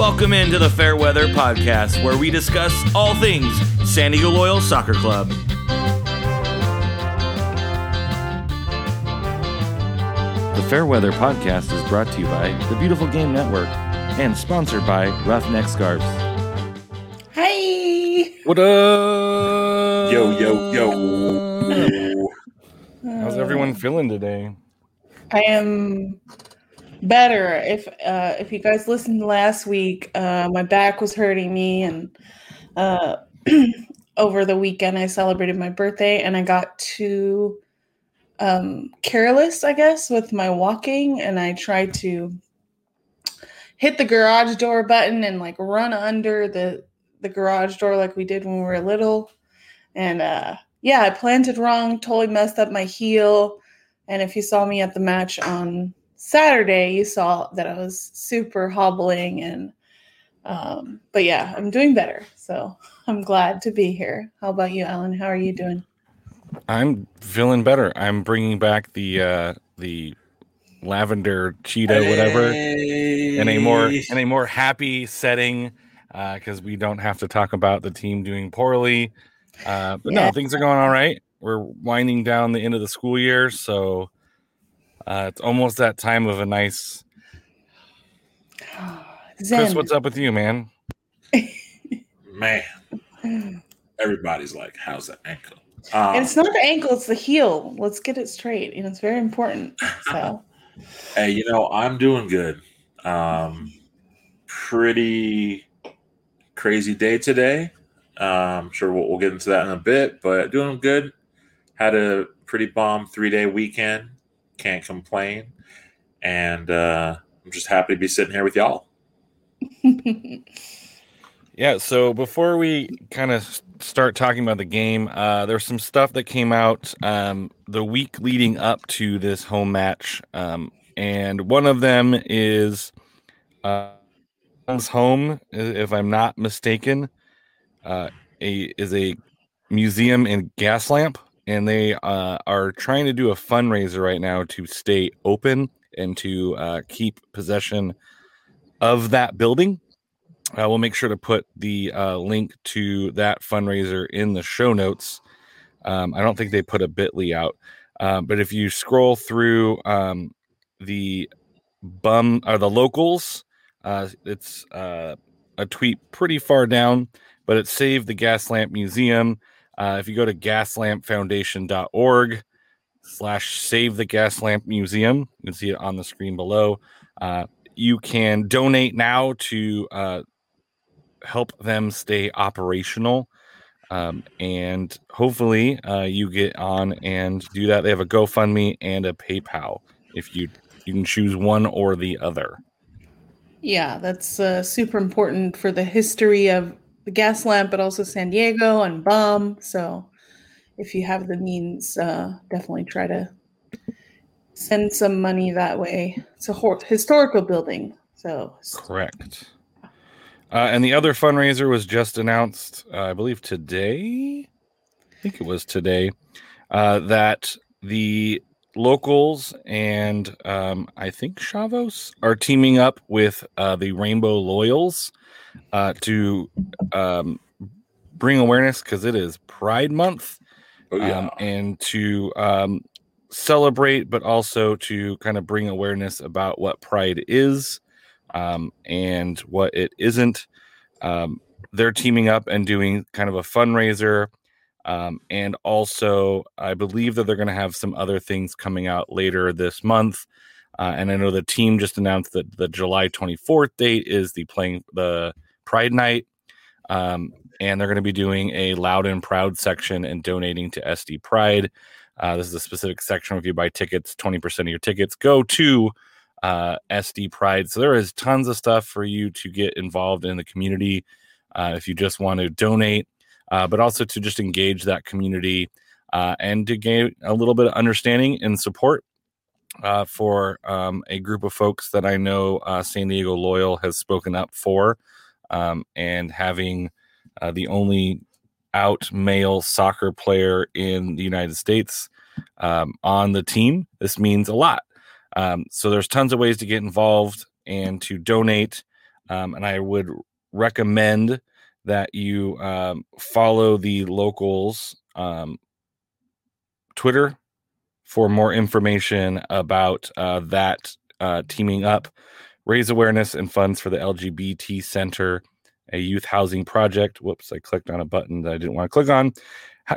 Welcome into the Fairweather Podcast, where we discuss all things San Diego Loyal Soccer Club. The Fairweather Podcast is brought to you by the Beautiful Game Network and sponsored by Roughneck Scarves. Hey! What up? Yo, yo, yo. How's everyone feeling today? I am better. If uh, if you guys listened last week, uh, my back was hurting me, and uh, over the weekend I celebrated my birthday, and I got too um, careless, I guess, with my walking, and I tried to hit the garage door button and like run under the the garage door like we did when we were little, and uh, yeah, I planted wrong, totally messed up my heel. And if you saw me at the match on Saturday, you saw that I was super hobbling and um, but yeah, I'm doing better. So I'm glad to be here. How about you, Alan? How are you doing? I'm feeling better. I'm bringing back the uh the lavender cheetah whatever in a more in a more happy setting uh cuz we don't have to talk about the team doing poorly. Uh but Yeah. no, things are going all right. We're winding down the end of the school year, so uh it's almost that time of a nice Chris, Zen. what's up with you, man? Man, everybody's like, how's the ankle? Um, And it's not the ankle, it's the heel. Let's get it straight. You know, it's very important. So hey, you know, I'm doing good. Um, pretty crazy day today. Um, I'm sure we'll, we'll get into that in a bit, but doing good. Had a pretty bomb three day weekend. Can't complain. And uh, I'm just happy to be sitting here with y'all. Yeah, so before we kind of start talking about the game, uh, there's some stuff that came out um, the week leading up to this home match, um, and one of them is uh, home, if I'm not mistaken, uh, a is a museum in Gaslamp, and they uh, are trying to do a fundraiser right now to stay open and to uh, keep possession of that building. Uh, we'll make sure to put the uh, link to that fundraiser in the show notes. Um, I don't think they put a Bitly out, uh, but if you scroll through um, the bum or the locals, uh, it's uh, a tweet pretty far down, but it saved the Gas Lamp Museum. Uh, if you go to gaslampfoundation.org slash save the gas lamp museum, you can see it on the screen below. Uh, you can donate now to uh, help them stay operational. Um, and hopefully uh, you get on and do that. They have a GoFundMe and a PayPal. If you you can choose one or the other. yeah, that's uh, super important for the history of the gas lamp, but also San Diego and Bum. So if you have the means, uh, definitely try to send some money that way. It's a historical building. So Correct. Uh, and the other fundraiser was just announced, uh, I believe today. I think it was today uh, that the locals and um, I think Chavos are teaming up with uh, the Rainbow Loyals uh, to um, bring awareness because it is Pride Month Oh, yeah. um, and to um, celebrate, but also to kind of bring awareness about what pride is um, and what it isn't. Um, they're teaming up and doing kind of a fundraiser. Um, and also, I believe that they're going to have some other things coming out later this month. Uh, and I know the team just announced that the July 24th date is the playing the Pride Night. Um, and they're going to be doing a loud and proud section and donating to SD Pride. Uh, this is a specific section. If you buy tickets, 20% of your tickets go to uh, SD Pride. So there is tons of stuff for you to get involved in the community uh, if you just want to donate, uh, but also to just engage that community uh, and to gain a little bit of understanding and support uh, for um, a group of folks that I know San Diego Loyal has spoken up for, um, and having uh, the only out male soccer player in the United States um, on the team. This means a lot. Um, so there's tons of ways to get involved and to donate. Um, and I would recommend that you um, follow the locals um, Twitter for more information about uh, that uh, teaming up, raise awareness and funds for the LGBT Center, a youth housing project. Whoops, I clicked on a button that I didn't want to click on.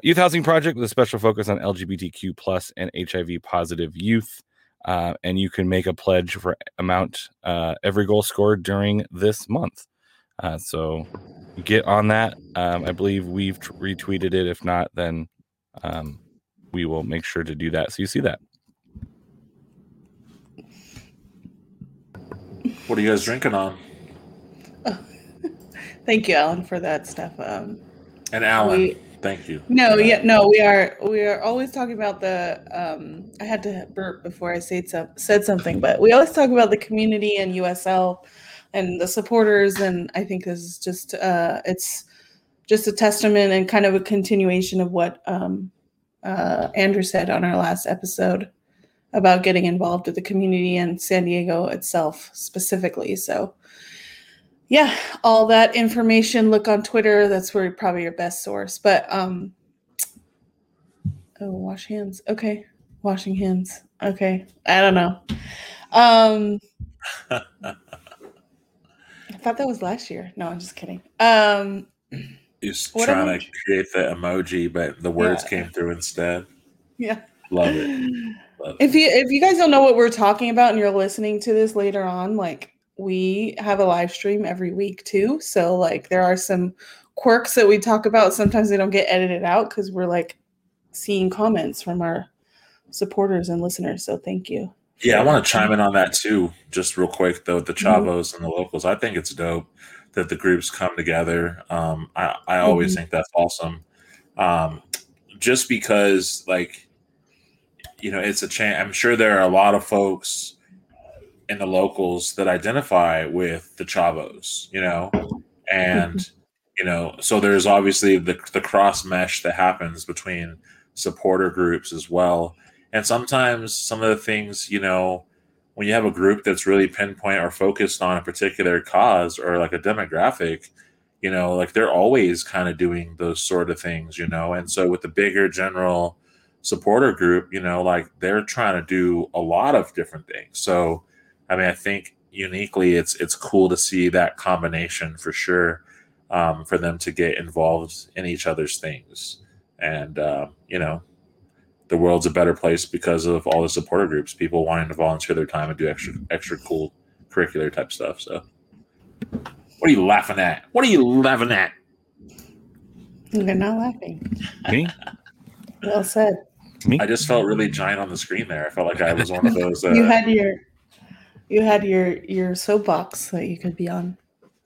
Youth housing project with a special focus on LGBTQ plus and HIV positive youth. Uh, and you can make a pledge for amount uh, every goal scored during this month. Uh, so get on that. Um, I believe we've t- retweeted it. If not, then um, we will make sure to do that. So you see that. What are you guys drinking on? Thank you, Alan, for that stuff. Um, And Alan, We- thank you. no, yeah, no, we are we are always talking about the. Um, I had to burp before I said some, said something, but we always talk about the community and USL and the supporters, and I think this is just uh, it's just a testament and kind of a continuation of what um, uh, Andrew said on our last episode about getting involved with the community and San Diego itself specifically. So, yeah, all that information, look on Twitter. That's where probably your best source. But, um, oh, wash hands. Okay. Washing hands. Okay. I don't know. Um, I thought that was last year. No, I'm just kidding. Um, He's trying to create the emoji, but the words Yeah. came through instead. yeah. Love it. Love. If you if you guys don't know what we're talking about and you're listening to this later on, like we have a live stream every week too. So like there are some quirks that we talk about. Sometimes they don't get edited out because we're like seeing comments from our supporters and listeners. So thank you. Yeah, I want to chime in on that too, just real quick though. The Mhm. Chavos and the locals, I think it's dope that the groups come together. Um, I I always Mhm. think that's awesome, um, just because like you know it's a chance. I'm sure there are a lot of folks in the locals that identify with the Chavos, you know, and mm-hmm. you know, so there's obviously the the cross mesh that happens between supporter groups as well. And sometimes some of the things, you know, when you have a group that's really pinpoint or focused on a particular cause or like a demographic, you know, like they're always kind of doing those sort of things, you know. And so with the bigger general supporter group, you know, like they're trying to do a lot of different things. So I mean, I think uniquely it's it's cool to see that combination for sure. Um, for them to get involved in each other's things. And uh, you know, the world's a better place because of all the supporter groups, people wanting to volunteer their time and do extra extra cool curricular type stuff. So, what are you laughing at? What are you laughing at? They're not laughing. Me? Well said. Me? I just felt really giant on the screen there. I felt like I was one of those. Uh, you had your you had your your soapbox that you could be on.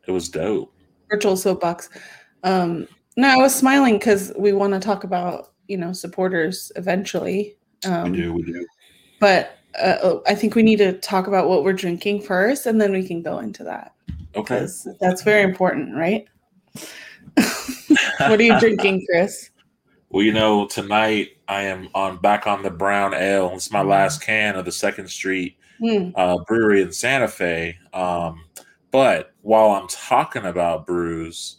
it was dope. virtual soapbox. Um, no, I was smiling because we want to talk about you know supporters eventually. Um, we do, we do. But uh, I think we need to talk about what we're drinking first, and then we can go into that Okay. that's very important, right? what are you drinking, Chris? Well, you know, tonight I am on back on the brown ale. It's my last can of the Second Street Hmm. uh, brewery in Santa Fe. Um, but while I'm talking about brews,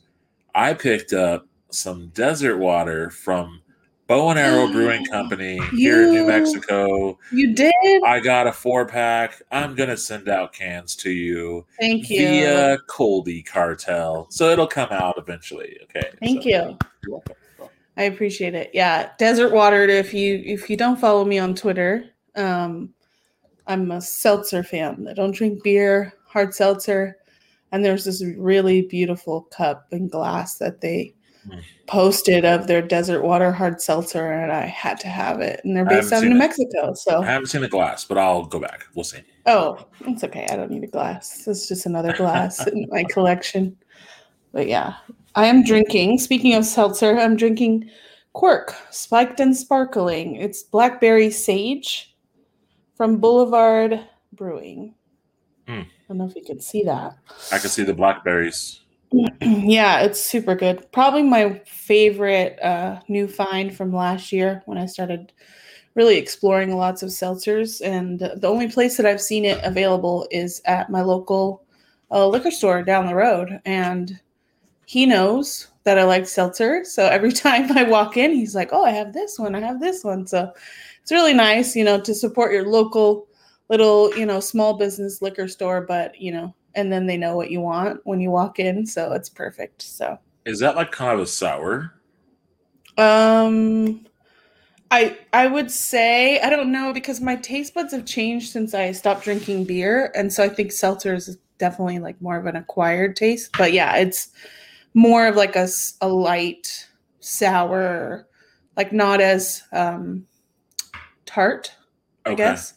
I picked up some desert water from Bow and Arrow Brewing Company here in New Mexico. You did. I got a four pack. I'm gonna send out cans to you Thank you. via Coldy Cartel, so it'll come out eventually. Okay. Thank so- you. You're welcome. I appreciate it. Yeah, desert watered. If you if you don't follow me on Twitter, um, I'm a seltzer fan. I don't drink beer, hard seltzer, and there's this really beautiful cup and glass that they Mm. posted of their desert water hard seltzer, and I had to have it. And they're based out of New it. Mexico, so I haven't seen the glass, but I'll go back. We'll see. oh, it's okay. I don't need a glass. It's just another glass in my collection. But yeah, I am drinking. Speaking of seltzer, I'm drinking Quirk Spiked and Sparkling. It's blackberry sage from Boulevard Brewing. Hmm. I don't know if you can see that. I can see the blackberries. yeah, it's super good. Probably my favorite uh, new find from last year when I started really exploring lots of seltzers. And the only place that I've seen it available is at my local a liquor store down the road, and he knows that I like seltzer. So every time I walk in, he's like, "Oh, I have this one. I have this one." So it's really nice, you know, to support your local little, you know, small business liquor store, but you know, and then they know what you want when you walk in, so it's perfect. So Is that like kind of a sour? um I I would say I don't know because my taste buds have changed since I stopped drinking beer, and so I think seltzer is definitely like more of an acquired taste. But yeah, it's more of like a, a light sour, like not as um tart, I Okay. guess,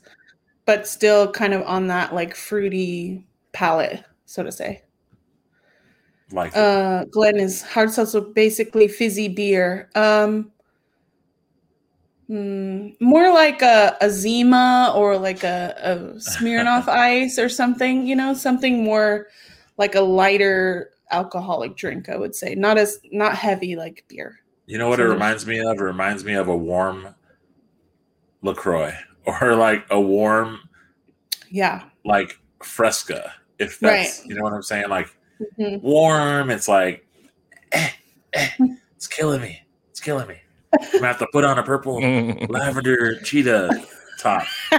but still kind of on that like fruity palate, so to say. Like. Uh, Glenn is hard seltzer, basically fizzy beer. Um, mm, more like a, a Zima or like a, a Smirnoff Ice or something. You know, something more like a lighter alcoholic drink. I would say not as not heavy like beer. You know what it reminds me of? It reminds me of a warm LaCroix or like a warm, Yeah. like Fresca. If that's, you know what I'm saying? Like Mhm. warm, it's like, eh, eh, it's killing me. It's killing me. I'm gonna have to put on a purple lavender cheetah top. Eh,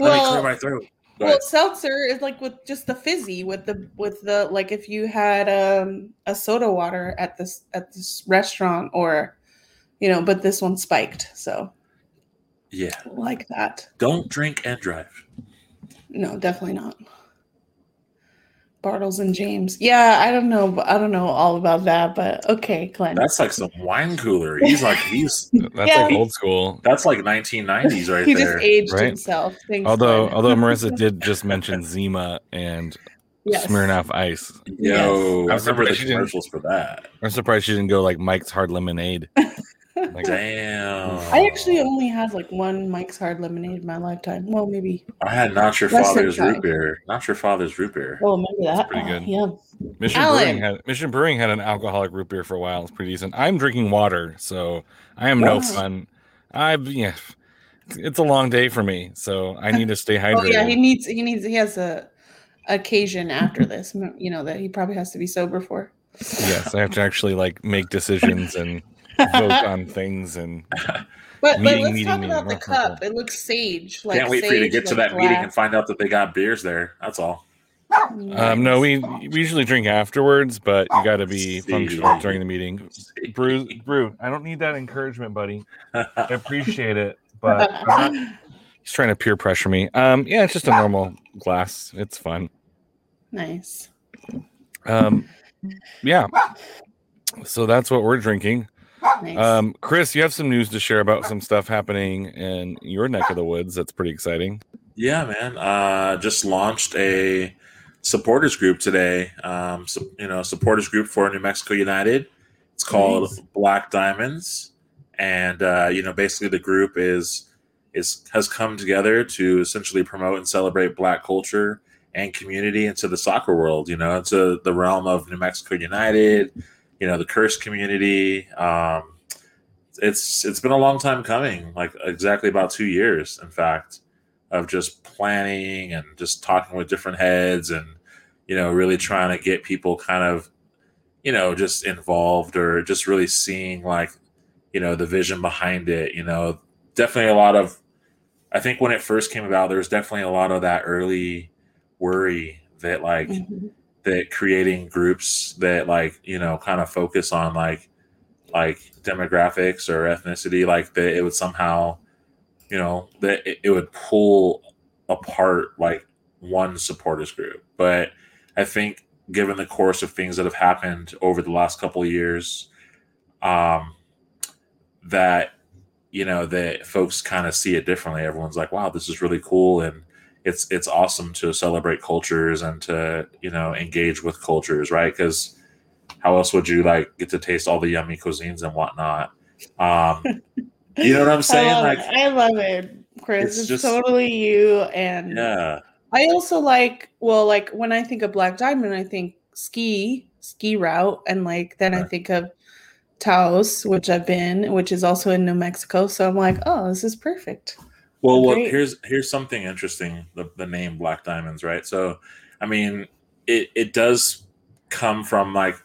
Let me clear my throat. Go Well, ahead. seltzer is like with just the fizzy with the with the like if you had um a soda water at this at this restaurant or you know, but this one spiked, so Yeah. like that. Don't drink and drive. No, definitely not. Bartles and James. Yeah, I don't know. I don't know all about that, but okay, Glenn. That's like some wine cooler. He's like he's That's Yeah. like old school. that's like 1990s right he there. just aged Right. himself. Thanks, Although Glenn. although Marissa did just mention Zima and Yes. Smirnoff Ice. Yo, I I'm remember the commercials for that. I'm surprised she didn't go like Mike's Hard Lemonade. Like, Damn. I actually only had like one Mike's Hard Lemonade in my lifetime. Well, maybe. I had not your father's root beer. Not your father's root beer. Oh, maybe that. pretty Oh, good. yeah. Mission Alan. Brewing had Mission Brewing had an alcoholic root beer for a while. It's pretty decent. I'm drinking water, so I am no fun. I've yeah, it's a long day for me, so I need to stay hydrated. Oh yeah, he needs he needs he has a occasion after this, you know, that he probably has to be sober for. yes, I have to actually like make decisions and vote on things and But, but Meeting, let's meeting, talk meeting. about the cup. rough. It looks sage. Like Can't wait for you to sage, get to like that meeting and find out that they got beers there. That's all. um no, we we usually drink afterwards, but you got to be functional during the meeting. Brew, brew. I don't need that encouragement, buddy. I appreciate it, but not- he's trying to peer pressure me. Um, yeah, it's just a normal glass. It's fun. nice. Um, yeah. So that's what we're drinking. Nice. Um, Chris, you have some news to share about some stuff happening in your neck of the woods. That's pretty exciting. Yeah, man. Uh, just launched a supporters group today. Um, so, you know, supporters group for New Mexico United. It's called Nice. Black Diamonds, and uh, you know, basically the group is is has come together to essentially promote and celebrate Black culture and community into the soccer world. You know, into the realm of New Mexico United. You know, the Curse community. Um, it's it's been a long time coming, like exactly about two years, in fact of just planning and just talking with different heads and you know really trying to get people kind of you know just involved or just really seeing like you know the vision behind it you know definitely a lot of i think when it first came about there was definitely a lot of that early worry that like Mhm. That creating groups that like you know kind of focus on like like demographics or ethnicity like that it would somehow you know that it, it would pull apart like one supporters group. But i think given the course of things that have happened over the last couple of years um that you know that folks kind of see it differently. Everyone's like wow this is really cool and it's it's awesome to celebrate cultures and to you know engage with cultures right because how else would you like get to taste all the yummy cuisines and whatnot um you know what i'm saying I like it. I love it, Chris. it's It's, just- totally you. And yeah I also like, well, like when I think of Black Diamond, I think ski, ski route, and like then I think of Taos, which I've been, which is also in New Mexico. So I'm like, oh, this is perfect. Well, what here's here's something interesting. The the name Black Diamonds, right? So, I mean, it it does come from like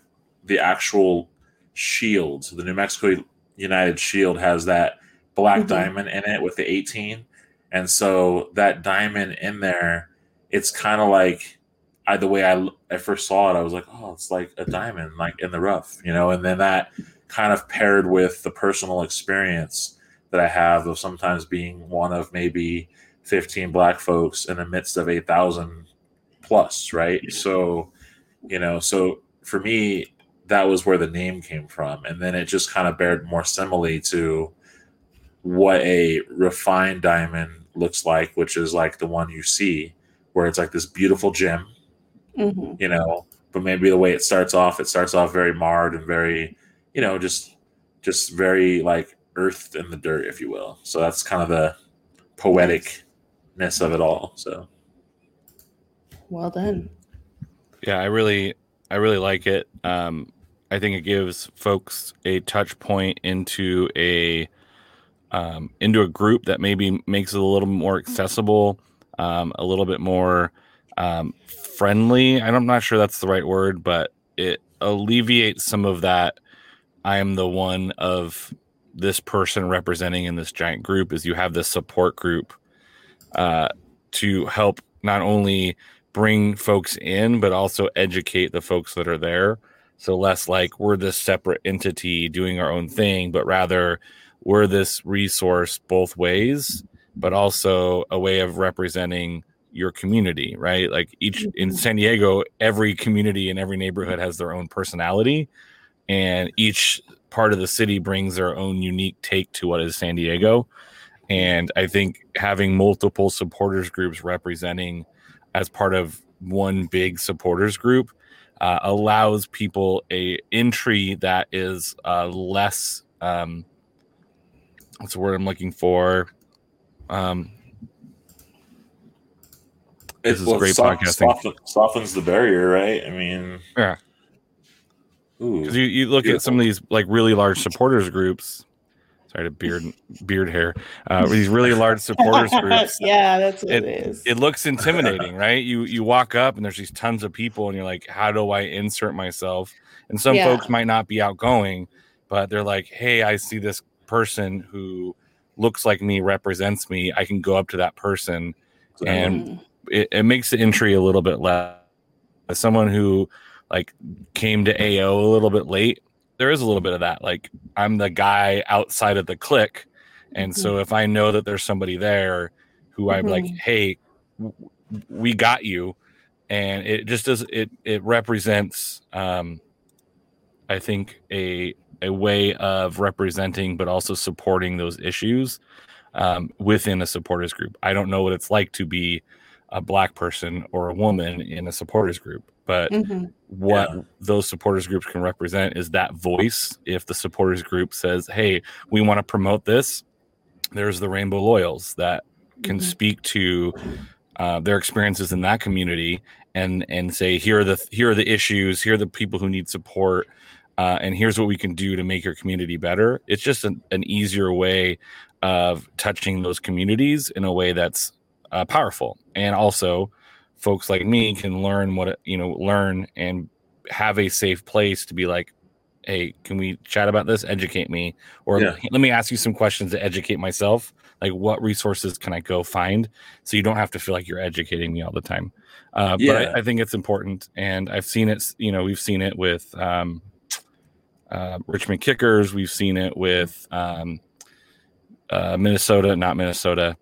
the actual shield. So the New Mexico United Shield has that black Mhm. diamond in it with the 18. And so that diamond in there, it's kind of like I the way I, I first saw it, I was like, oh, it's like a diamond, like in the rough, you know. And then that kind of paired with the personal experience that I have of sometimes being one of maybe 15 black folks in the midst of 8,000 plus, right? So, you know, so for me, that was where the name came from. And then it just kind of bared more simile to what a refined diamond looks like, which is like the one you see, where it's like this beautiful gem, hmm you know, but maybe the way it starts off, it starts off very marred and very, you know, just just very like earthed in the dirt, if you will. So that's kind of the poeticness of it all. So Well done. Yeah, I really, I really like it. Um, I think it gives folks a touch point into a um, into a group that maybe makes it a little more accessible, um, a little bit more um, friendly. I'm not sure that's the right word, but it alleviates some of that. I am the one of this person representing in this giant group. Is you have this support group uh, to help not only bring folks in, but also educate the folks that are there. So less like we're this separate entity doing our own thing, but rather we're this resource both ways, but also a way of representing your community, right? Like each in San Diego, every community and every neighborhood has their own personality, and each part of the city brings their own unique take to what is San Diego. And I think having multiple supporters groups representing as part of one big supporters group uh, allows people a entry that is uh, less um, what's the word I'm looking for? Um, This is well, great soft- podcasting. soften- softens the barrier, right? I mean, Yeah. Ooh. because you, you look at some of these like really large supporters groups. Sorry to beard beard hair. Uh, these really large supporters groups. yeah, that's what It- it is. It looks intimidating, right? You you walk up and there's these tons of people, and you're like, how do I insert myself? And some Yeah. folks might not be outgoing, but they're like, hey, I see this person who looks like me, represents me. I can go up to that person and Mm. it, it makes the entry a little bit less. As someone who like came to AO a little bit late, there is a little bit of that. Like I'm the guy outside of the clique, and so if I know that there's somebody there who I'm like, Mhm. hey, w- we got you, and it just does it. It represents, um, I think a a way of representing, but also supporting those issues um, within a supporters group. I don't know what it's like to be a black person or a woman in a supporters group, but Mhm. what Yeah. those supporters groups can represent is that voice. If the supporters group says, "Hey, we want to promote this," there's the Rainbow Loyals that can Mhm. speak to uh, their experiences in that community and and say, "Here are the here are the issues. Here are the people who need support." Uh, and here's what we can do to make your community better. It's just an, an easier way of touching those communities in a way that's uh, powerful. And also, folks like me can learn what you know, learn and have a safe place to be like, hey, can we chat about this? Educate me, or Yeah. let me ask you some questions to educate myself. Like, what resources can I go find so you don't have to feel like you're educating me all the time? Uh, But I, I think it's important, and I've seen it. You know, we've seen it with um, uh, Richmond Kickers. We've seen it with um, uh, Minnesota, not Minnesota.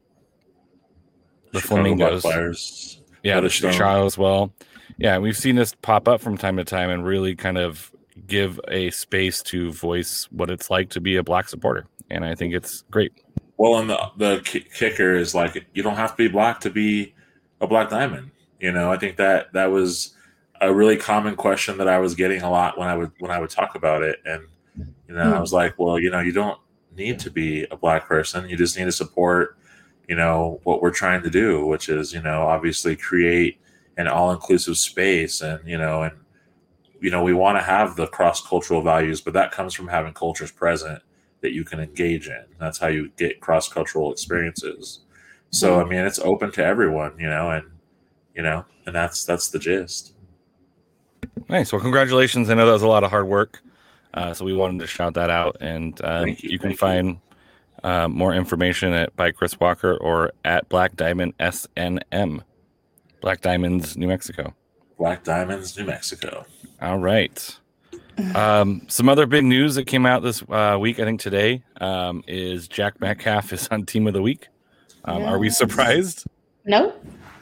The Chicago Flamingos. Flyers. Yeah, the Yellowstone. Chicago as well. Yeah, we've seen this pop up from time to time and really kind of give a space to voice what it's like to be a black supporter, and I think it's great. Well, and the the kicker is like you don't have to be black to be a black diamond. You know, I think that that was a really common question that I was getting a lot when I would when I would talk about it, and you know, I Hmm. was like, well, you know, you don't need to be a black person. You just need to support, you know, what we're trying to do, which is, you know, obviously create an all inclusive space, and you know, and you know, we want to have the cross cultural values, but that comes from having cultures present that you can engage in. That's how you get cross cultural experiences. So I mean, it's open to everyone, you know, and you know, and that's that's the gist. Nice. Well, congratulations. I know that was a lot of hard work. Uh, so we wanted to shout that out. And Thank you, you, can thank you. Find uh, more information at by Chris Walker or at Black Diamond SNM, Black Diamonds, New Mexico. Black Diamonds, New Mexico. All right. Um, some other big news that came out this uh, week, I think today, um, is Jack Metcalf is on Team of the Week. Um, Are we surprised? No.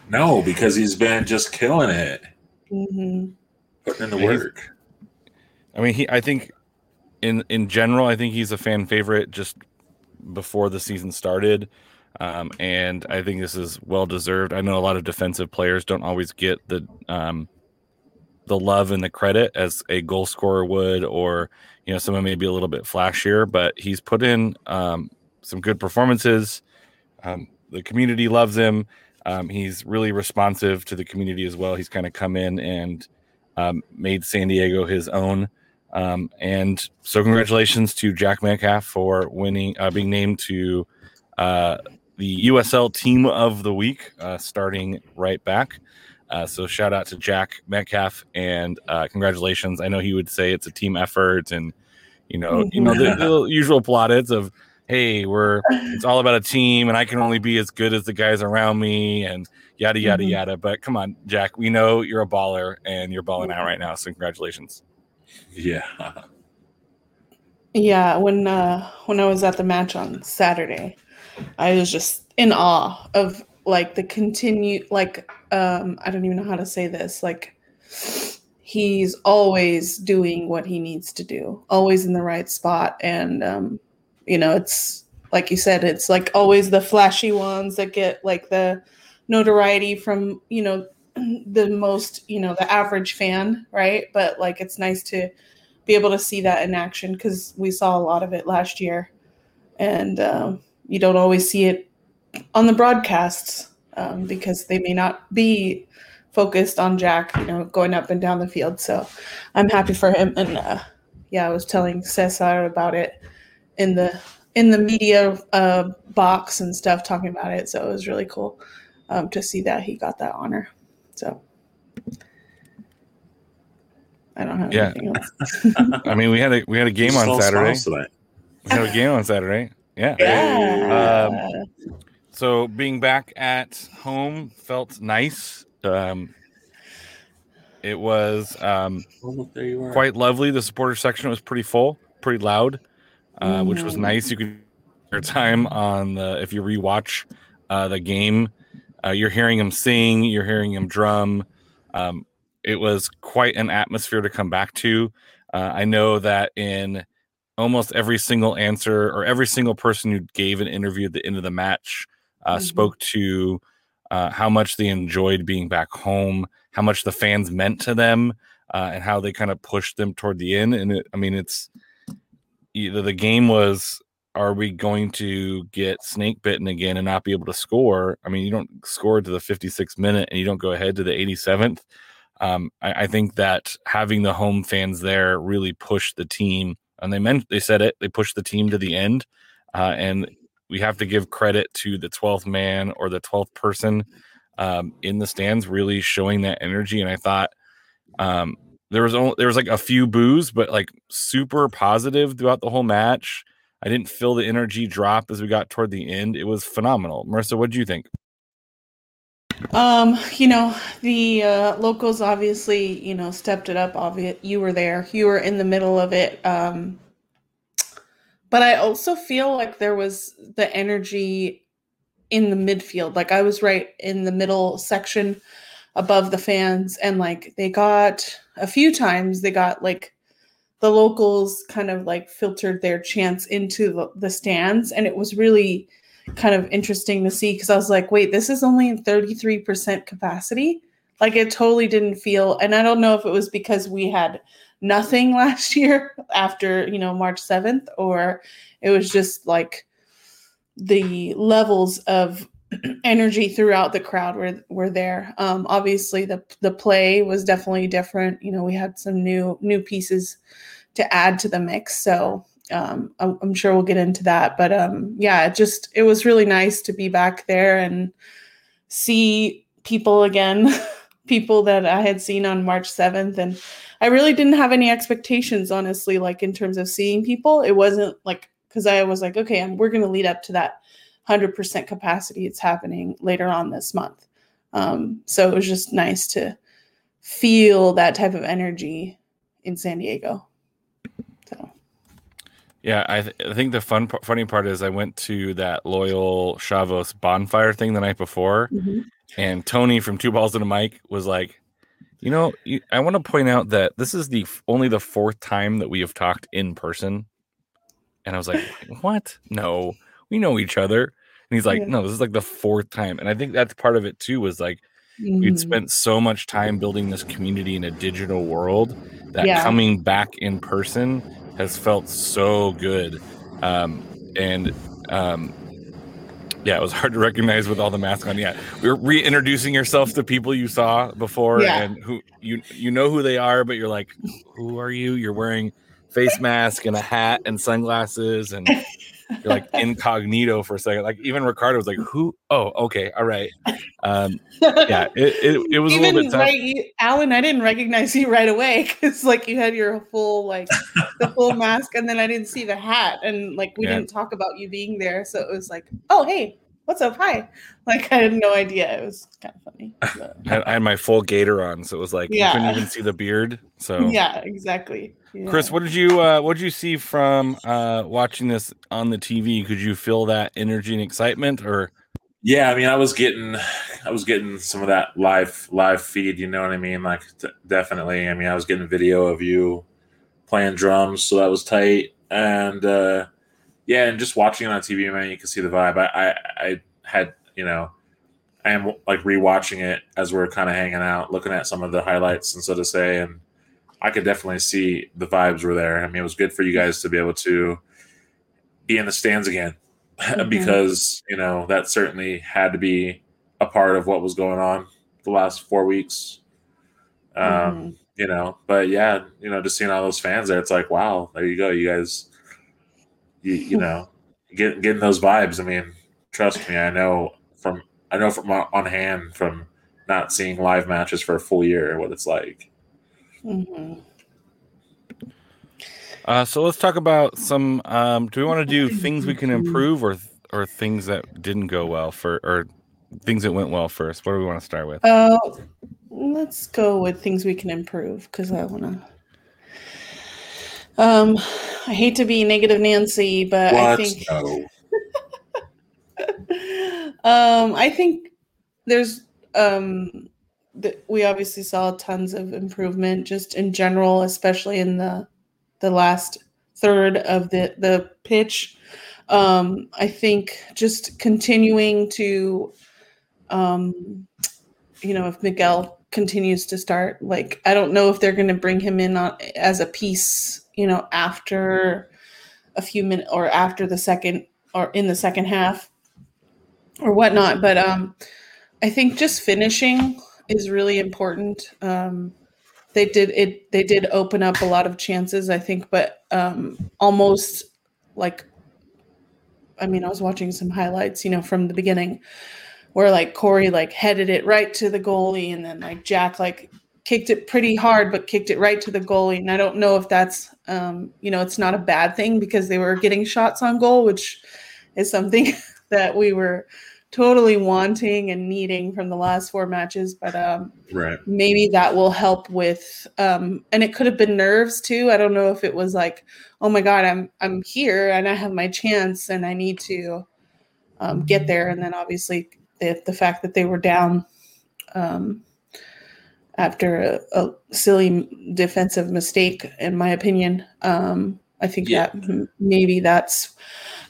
No, because he's been just killing it, hmm putting in the he's- work. I mean, he. I think in in general, I think he's a fan favorite just before the season started, um, and I think this is well deserved. I know a lot of defensive players don't always get the um, the love and the credit as a goal scorer would, or you know, someone maybe a little bit flashier, but he's put in um, some good performances. Um, the community loves him. Um, he's really responsive to the community as well. He's kind of come in and um, made San Diego his own. Um, and so, congratulations to Jack Metcalf for winning, uh, being named to uh, the USL Team of the Week, uh, starting right back. Uh, so, shout out to Jack Metcalf and uh, congratulations. I know he would say it's a team effort, and you know, you know the, the usual plaudits of, "Hey, we're it's all about a team, and I can only be as good as the guys around me," and yada yada Mhm. yada. But come on, Jack, we know you're a baller, and you're balling out right now. So, congratulations. Yeah. Yeah, when uh when I was at the match on Saturday, I was just in awe of like the continue like um I don't even know how to say this, like he's always doing what he needs to do, always in the right spot and um you know, it's like you said, it's like always the flashy ones that get like the notoriety from, you know, the most, you know, the average fan, right? But like it's nice to be able to see that in action because we saw a lot of it last year, and um, you don't always see it on the broadcasts um, because they may not be focused on Jack, you know, going up and down the field. So I'm happy for him, and uh, yeah, I was telling Cesar about it in the in the media uh, box and stuff, talking about it. So it was really cool um, to see that he got that honor. So. I don't have Yeah. anything else. I mean, we had a we had a game on Saturday. We had a game on Saturday. Yeah. Yeah. So being back at home felt nice. Um, it was um, there you quite lovely. The supporter section was pretty full, pretty loud, uh, which was Mhm. nice. You could your time on the if you rewatch uh, the game, uh, you're hearing him sing, you're hearing him drum. Um, it was quite an atmosphere to come back to. Uh, I know that in almost every single answer or every single person who gave an interview at the end of the match uh, Mhm. spoke to uh, how much they enjoyed being back home, how much the fans meant to them, uh, and how they kind of pushed them toward the end. And it, I mean, it's either the game was are we going to get snake bitten again and not be able to score? I mean, you don't score to the 56th minute and you don't go ahead to the 87th. Um, I, I think that having the home fans there really pushed the team, and they meant they said it. They pushed the team to the end, uh, and we have to give credit to the 12th man or the 12th person um, in the stands, really showing that energy. And I thought um, there was only, there was like a few boos, but like super positive throughout the whole match. I didn't feel the energy drop as we got toward the end. It was phenomenal. Marissa, what do you think? Um, you know, the uh, locals obviously, you know, stepped it up. Obvious, you were there. You were in the middle of it. Um, but I also feel like there was the energy in the midfield. Like I was right in the middle section above the fans, and like they got a few times they got like the locals kind of like filtered their chants into the, the stands, and it was really kind of interesting to see because I was like, wait, this is only 33% capacity. Like it totally didn't feel, and I don't know if it was because we had nothing last year after, you know, March 7th, or it was just like the levels of energy throughout the crowd were were there. Um, obviously the the play was definitely different. You know, we had some new new pieces to add to the mix. So um, I'm, sure we'll get into that. But um, yeah, it just it was really nice to be back there and see people again, people that I had seen on March 7th. And I really didn't have any expectations, honestly, like in terms of seeing people. It wasn't like, because I was like, okay, we're going to lead up to that 100% capacity. It's happening later on this month. Um, so it was just nice to feel that type of energy in San Diego. Yeah, I, th- I think the fun funny part is I went to that Loyal Chavos bonfire thing the night before, mm-hmm. and Tony from Two Balls and a Mic was like, "You know, you, I want to point out that this is the f- only the fourth time that we have talked in person." And I was like, "What? No, we know each other." And he's like, yeah. "No, this is like the fourth time." And I think that's part of it too. Was like mm-hmm. we'd spent so much time building this community in a digital world that yeah. coming back in person has felt so good. Um, and um, yeah, it was hard to recognize with all the masks on. Yeah, you're reintroducing yourself to people you saw before yeah. and who you you know who they are, but you're like, who are you? You're wearing face mask and a hat and sunglasses and you're like incognito for a second. Like even Ricardo was like, "Who? Oh, okay, all right." Um, yeah, it, it, it was even a little bit tough. Right, Alan, I didn't recognize you right away because like you had your full like the full mask, and then I didn't see the hat, and like we yeah. didn't talk about you being there, so it was like, "Oh, hey, what's up? Hi." Like I had no idea. It was kind of funny. I, had my full gator on, so it was like yeah. you couldn't even see the beard. So yeah, exactly. Yeah. Chris, what did you uh, what did you see from uh, watching this on the TV? Could you feel that energy and excitement, or? Yeah, I mean, I was getting, I was getting some of that live live feed. You know what I mean? Like, t- definitely. I mean, I was getting video of you playing drums, so that was tight. And uh, yeah, and just watching it on TV, man, you can see the vibe. I, I, I had, you know, I am like rewatching it as we're kind of hanging out, looking at some of the highlights and so to say, and I could definitely see the vibes were there. I mean, it was good for you guys to be able to be in the stands again mm-hmm. because, you know, that certainly had to be a part of what was going on the last four weeks. Um, mm-hmm. You know, but yeah, you know, just seeing all those fans there, it's like, wow, there you go. You guys, you, you know, get, getting those vibes. I mean, trust me, I know from, I know from on hand from not seeing live matches for a full year what it's like. Mm-hmm. Uh, so let's talk about some. Um, do we want to do things we can improve, or or things that didn't go well for, or things that went well first? What do we want to start with? Uh, let's go with things we can improve because I want to. Um, I hate to be negative Nancy, but what? I think. No. um, I think there's um we obviously saw tons of improvement just in general, especially in the the last third of the the pitch. Um, I think just continuing to, um, you know, if Miguel continues to start, like I don't know if they're going to bring him in on, as a piece, you know, after a few minutes or after the second or in the second half or whatnot, but um, I think just finishing is really important. Um, they did it. They did open up a lot of chances, I think, but um, almost like, I mean, I was watching some highlights, you know, from the beginning, where like Corey like headed it right to the goalie, and then like Jack like kicked it pretty hard, but kicked it right to the goalie. And I don't know if that's, um, you know, it's not a bad thing because they were getting shots on goal, which is something that we were totally wanting and needing from the last four matches, but um, right. maybe that will help with. Um, and it could have been nerves too. I don't know if it was like, oh my god, I'm I'm here and I have my chance and I need to um, get there. And then obviously the the fact that they were down um, after a, a, silly defensive mistake, in my opinion. Um, I think yeah. that maybe that's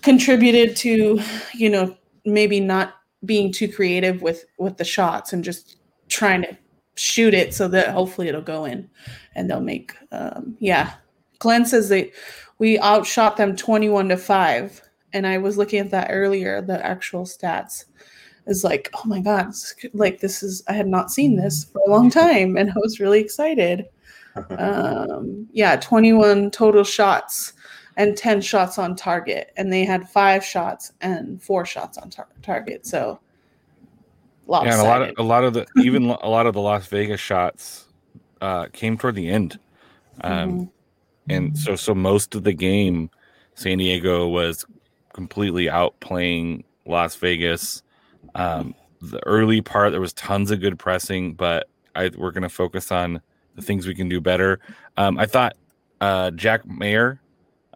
contributed to you know maybe not being too creative with with the shots and just trying to shoot it so that hopefully it'll go in and they'll make um yeah glenn says they we outshot them 21 to 5 and i was looking at that earlier the actual stats is like oh my god like this is i had not seen this for a long time and i was really excited um yeah 21 total shots and 10 shots on target and they had five shots and four shots on tar- target so lopsided. Yeah, and a lot of a lot of the even a lot of the Las Vegas shots uh, came toward the end, um, Mhm. and so so most of the game, San Diego was completely outplaying Las Vegas. Um, the early part there was tons of good pressing, but I we're going to focus on the things we can do better. Um, I thought uh, Jack Mayer,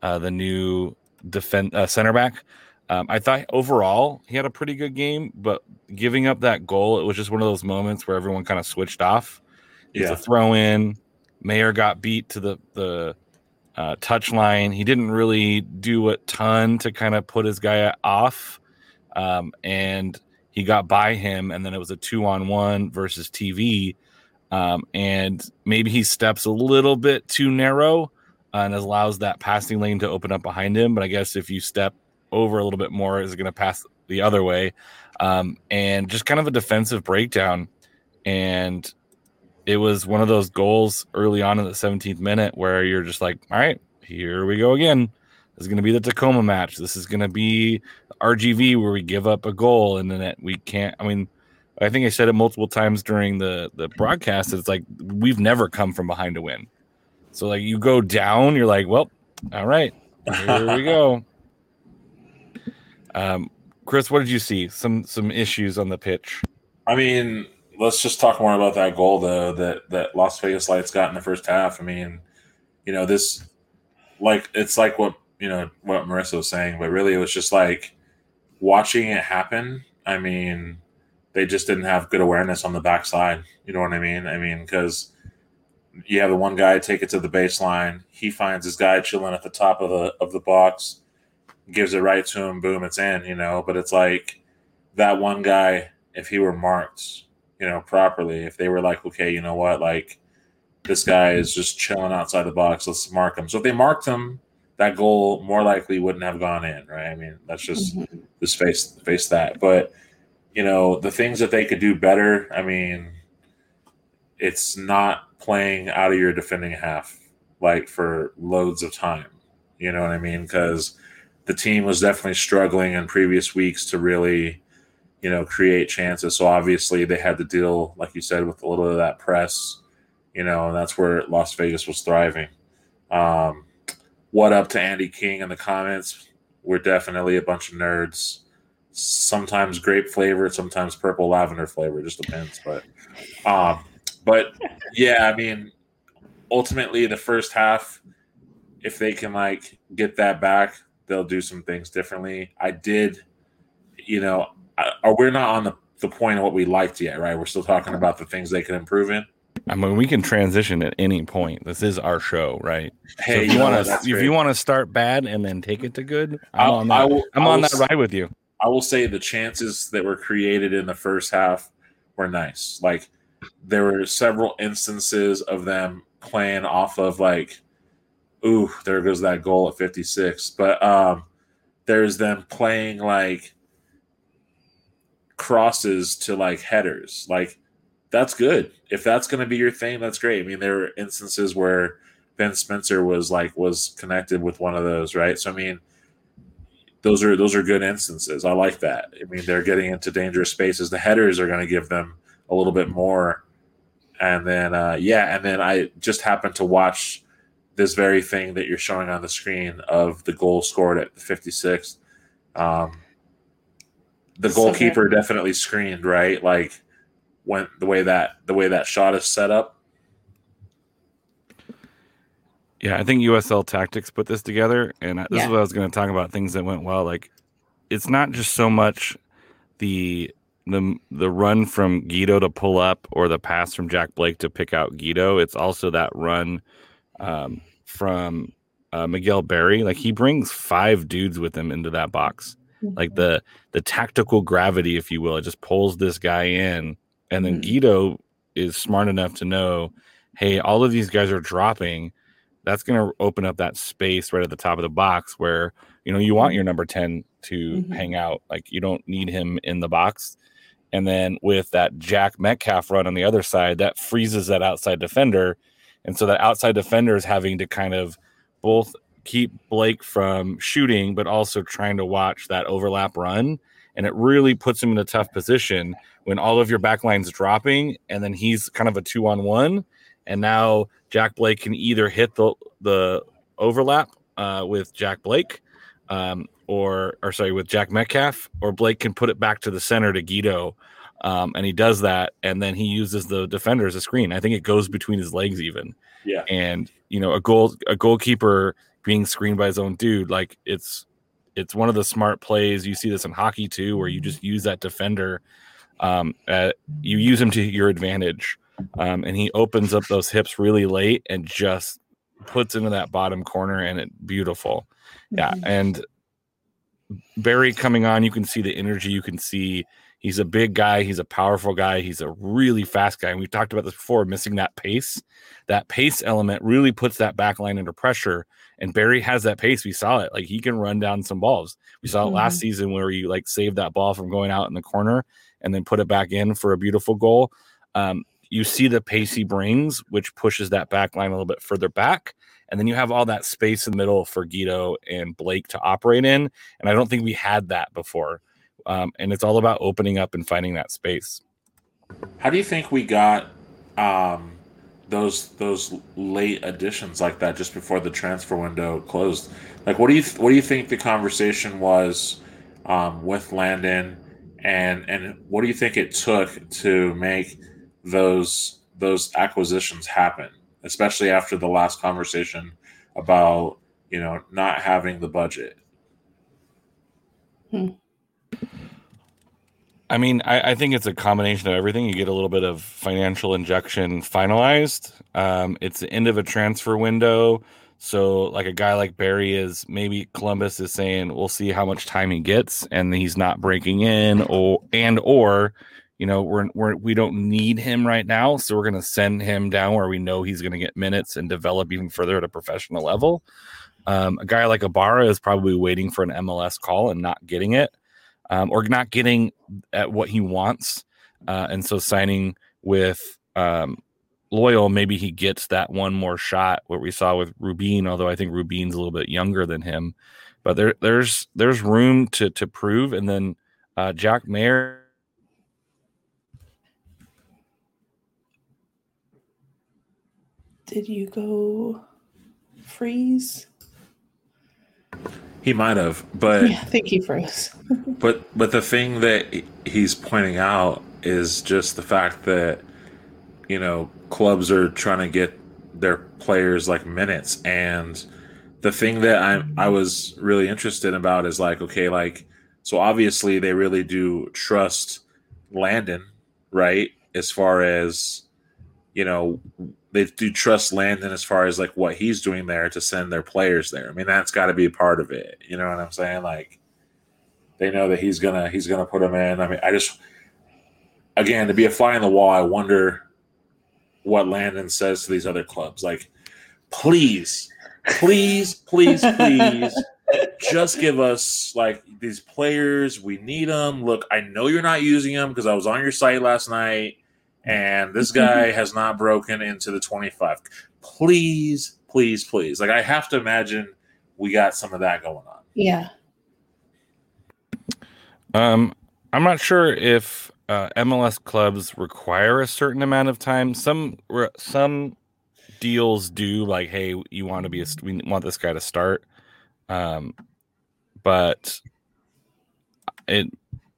uh, the new defend uh, center back. Um, I thought overall he had a pretty good game, but giving up that goal, it was just one of those moments where everyone kind of switched off. It's Yeah. a throw in. Mayer got beat to the the uh, touch line. He didn't really do a ton to kind of put his guy off, um, and he got by him. And then it was a two on one versus TV, um, and maybe he steps a little bit too narrow uh, and allows that passing lane to open up behind him. But I guess if you step over a little bit more, is it going to pass the other way, um, and just kind of a defensive breakdown. And it was one of those goals early on in the 17th minute where you're just like, all right, here we go again. This is going to be the Tacoma match. This is going to be RGV where we give up a goal and then we can't. I mean, I think I said it multiple times during the the broadcast. It's like we've never come from behind to win. So like you go down, you're like, well, all right, here we go. Um, Chris, what did you see? Some some issues on the pitch. I mean, let's just talk more about that goal though that that Las Vegas Lights got in the first half. I mean, you know, this like it's like what you know what Marissa was saying, but really it was just like watching it happen. I mean, they just didn't have good awareness on the backside. You know what I mean? I mean, because you have the one guy take it to the baseline, he finds his guy chilling at the top of the of the box, gives it right to him, boom, it's in. You know, but it's like that one guy if he were marked, you know, properly, if they were like, okay, you know what, like this guy is just chilling outside the box, let's mark him. So if they marked him, that goal more likely wouldn't have gone in, right? I mean, that's just Mhm. just face face that. But you know, the things that they could do better, I mean, it's not playing out of your defending half like for loads of time. You know what I mean? Because the team was definitely struggling in previous weeks to really, you know, create chances. So obviously they had to deal, like you said, with a little of that press, you know, and that's where Las Vegas was thriving. Um, what up to Andy King in the comments? We're definitely a bunch of nerds. Sometimes grape flavored, sometimes purple lavender flavor, just depends. But, um, but yeah, I mean, ultimately the first half, if they can like get that back, they'll do some things differently. I did, you know, I, we're not on the, the point of what we liked yet, right? We're still talking about the things they can improve in. I mean, we can transition at any point. This is our show, right? so Hey, if you want to, if great. you want to start bad and then take it to good, I'm I'll- on that. I will- I'm I on that s- ride with you. I will say the chances that were created in the first half were nice. Like there were several instances of them playing off of like, ooh, there goes that goal at 56. But um there's them playing like crosses to like headers. Like that's good. If that's gonna be your thing, that's great. I mean, there were instances where Ben Spencer was like was connected with one of those, right? So I mean those are those are good instances. I like that. I mean, they're getting into dangerous spaces. The headers are going to give them a little bit more, and then uh, yeah, and then I just happened to watch this very thing that you're showing on the screen of the goal scored at the 56th. Um, the So goalkeeper definitely screened right, like when the way that the way that shot is set up. Yeah, I think USL Tactics put this together, and I- this is what I was going to talk about. Things that went well. Like, it's not just so much the the the run from Guido to pull up or the pass from Jack Blake to pick out Guido. It's also that run um, from uh, Miguel Berry. Like he brings five dudes with him into that box. Like the the tactical gravity, if you will, it just pulls this guy in, and then Mhm. Guido is smart enough to know, hey, all of these guys are dropping. That's going to open up that space right at the top of the box where you know you want your number ten to Mhm. hang out. Like you don't need him in the box. And then with that Jack Metcalf run on the other side, that freezes that outside defender. And so that outside defender is having to kind of both keep Blake from shooting, but also trying to watch that overlap run and it really puts him in a tough position when all of your backlines dropping, and then he's kind of a two on one, and now Jack Blake can either hit the the overlap uh, with Jack Blake, um, or or sorry, with Jack Metcalf, or Blake can put it back to the center to Guido. Um, and he does that, and then he uses the defender as a screen. I think it goes between his legs, even. Yeah. And you know, a goal, a goalkeeper being screened by his own dude, like it's it's one of the smart plays. You see this in hockey too, where you just use that defender. Um, at, you use him to your advantage, um, and he opens up those hips really late and just puts into that bottom corner, and it beautiful. Yeah, Mhm. and Berry coming on, you can see the energy. You can see he's a big guy. He's a powerful guy. He's a really fast guy. And we've talked about this before, missing that pace. That pace element really puts that back line under pressure. And Berry has that pace. We saw it. Like he can run down some balls. We saw it last season where he like saved that ball from going out in the corner and then put it back in for a beautiful goal. Um, you see the pace he brings, which pushes that back line a little bit further back. And then you have all that space in the middle for Guido and Blake to operate in. And I don't think we had that before. Um, and it's all about opening up and finding that space. How do you think we got um, those those late additions like that just before the transfer window closed? Like, what do you what do you think the conversation was um, with Landon, and and what do you think it took to make those those acquisitions happen, especially after the last conversation about you know not having the budget? I mean, I, I think it's a combination of everything. You get a little bit of financial injection finalized. Um, it's the end of a transfer window. So, like a guy like Berry is maybe Columbus is saying, we'll see how much time he gets, and he's not breaking in, or and or, you know, we're we're we don't need him right now, so we're going to send him down where we know he's going to get minutes and develop even further at a professional level. Um, a guy like Ibarra is probably waiting for an MLS call and not getting it um, or not getting at what he wants. Uh, and so signing with um, Loyal, maybe he gets that one more shot. What we saw with Rubin, although I think Rubin's a little bit younger than him, but there there's there's room to to prove. And then uh, Jack Mayer. Did you go freeze? He might have, but Yeah, I think he froze. But but the thing that he's pointing out is just the fact that you know clubs are trying to get their players like minutes. And the thing that I I mm-hmm. was really interested about is like okay like so obviously they really do trust Landon right? As far as you know they do trust Landon as far as like what he's doing there to send their players there I mean that's got to be a part of it you know what I'm saying like they know that he's gonna he's gonna put them in. I mean, I just again to be a fly on the wall. I wonder what Landon says to these other clubs. Like, please, please, please, please, just give us like these players. We need them. Look, I know you're not using them because I was on your site last night, and this guy has not broken into the 25. Please, please, please. Like, I have to imagine we got some of that going on. Yeah. Um, I'm not sure if uh, MLS clubs require a certain amount of time. Some some deals do, like, hey, you want to be a, we want this guy to start. Um, but it,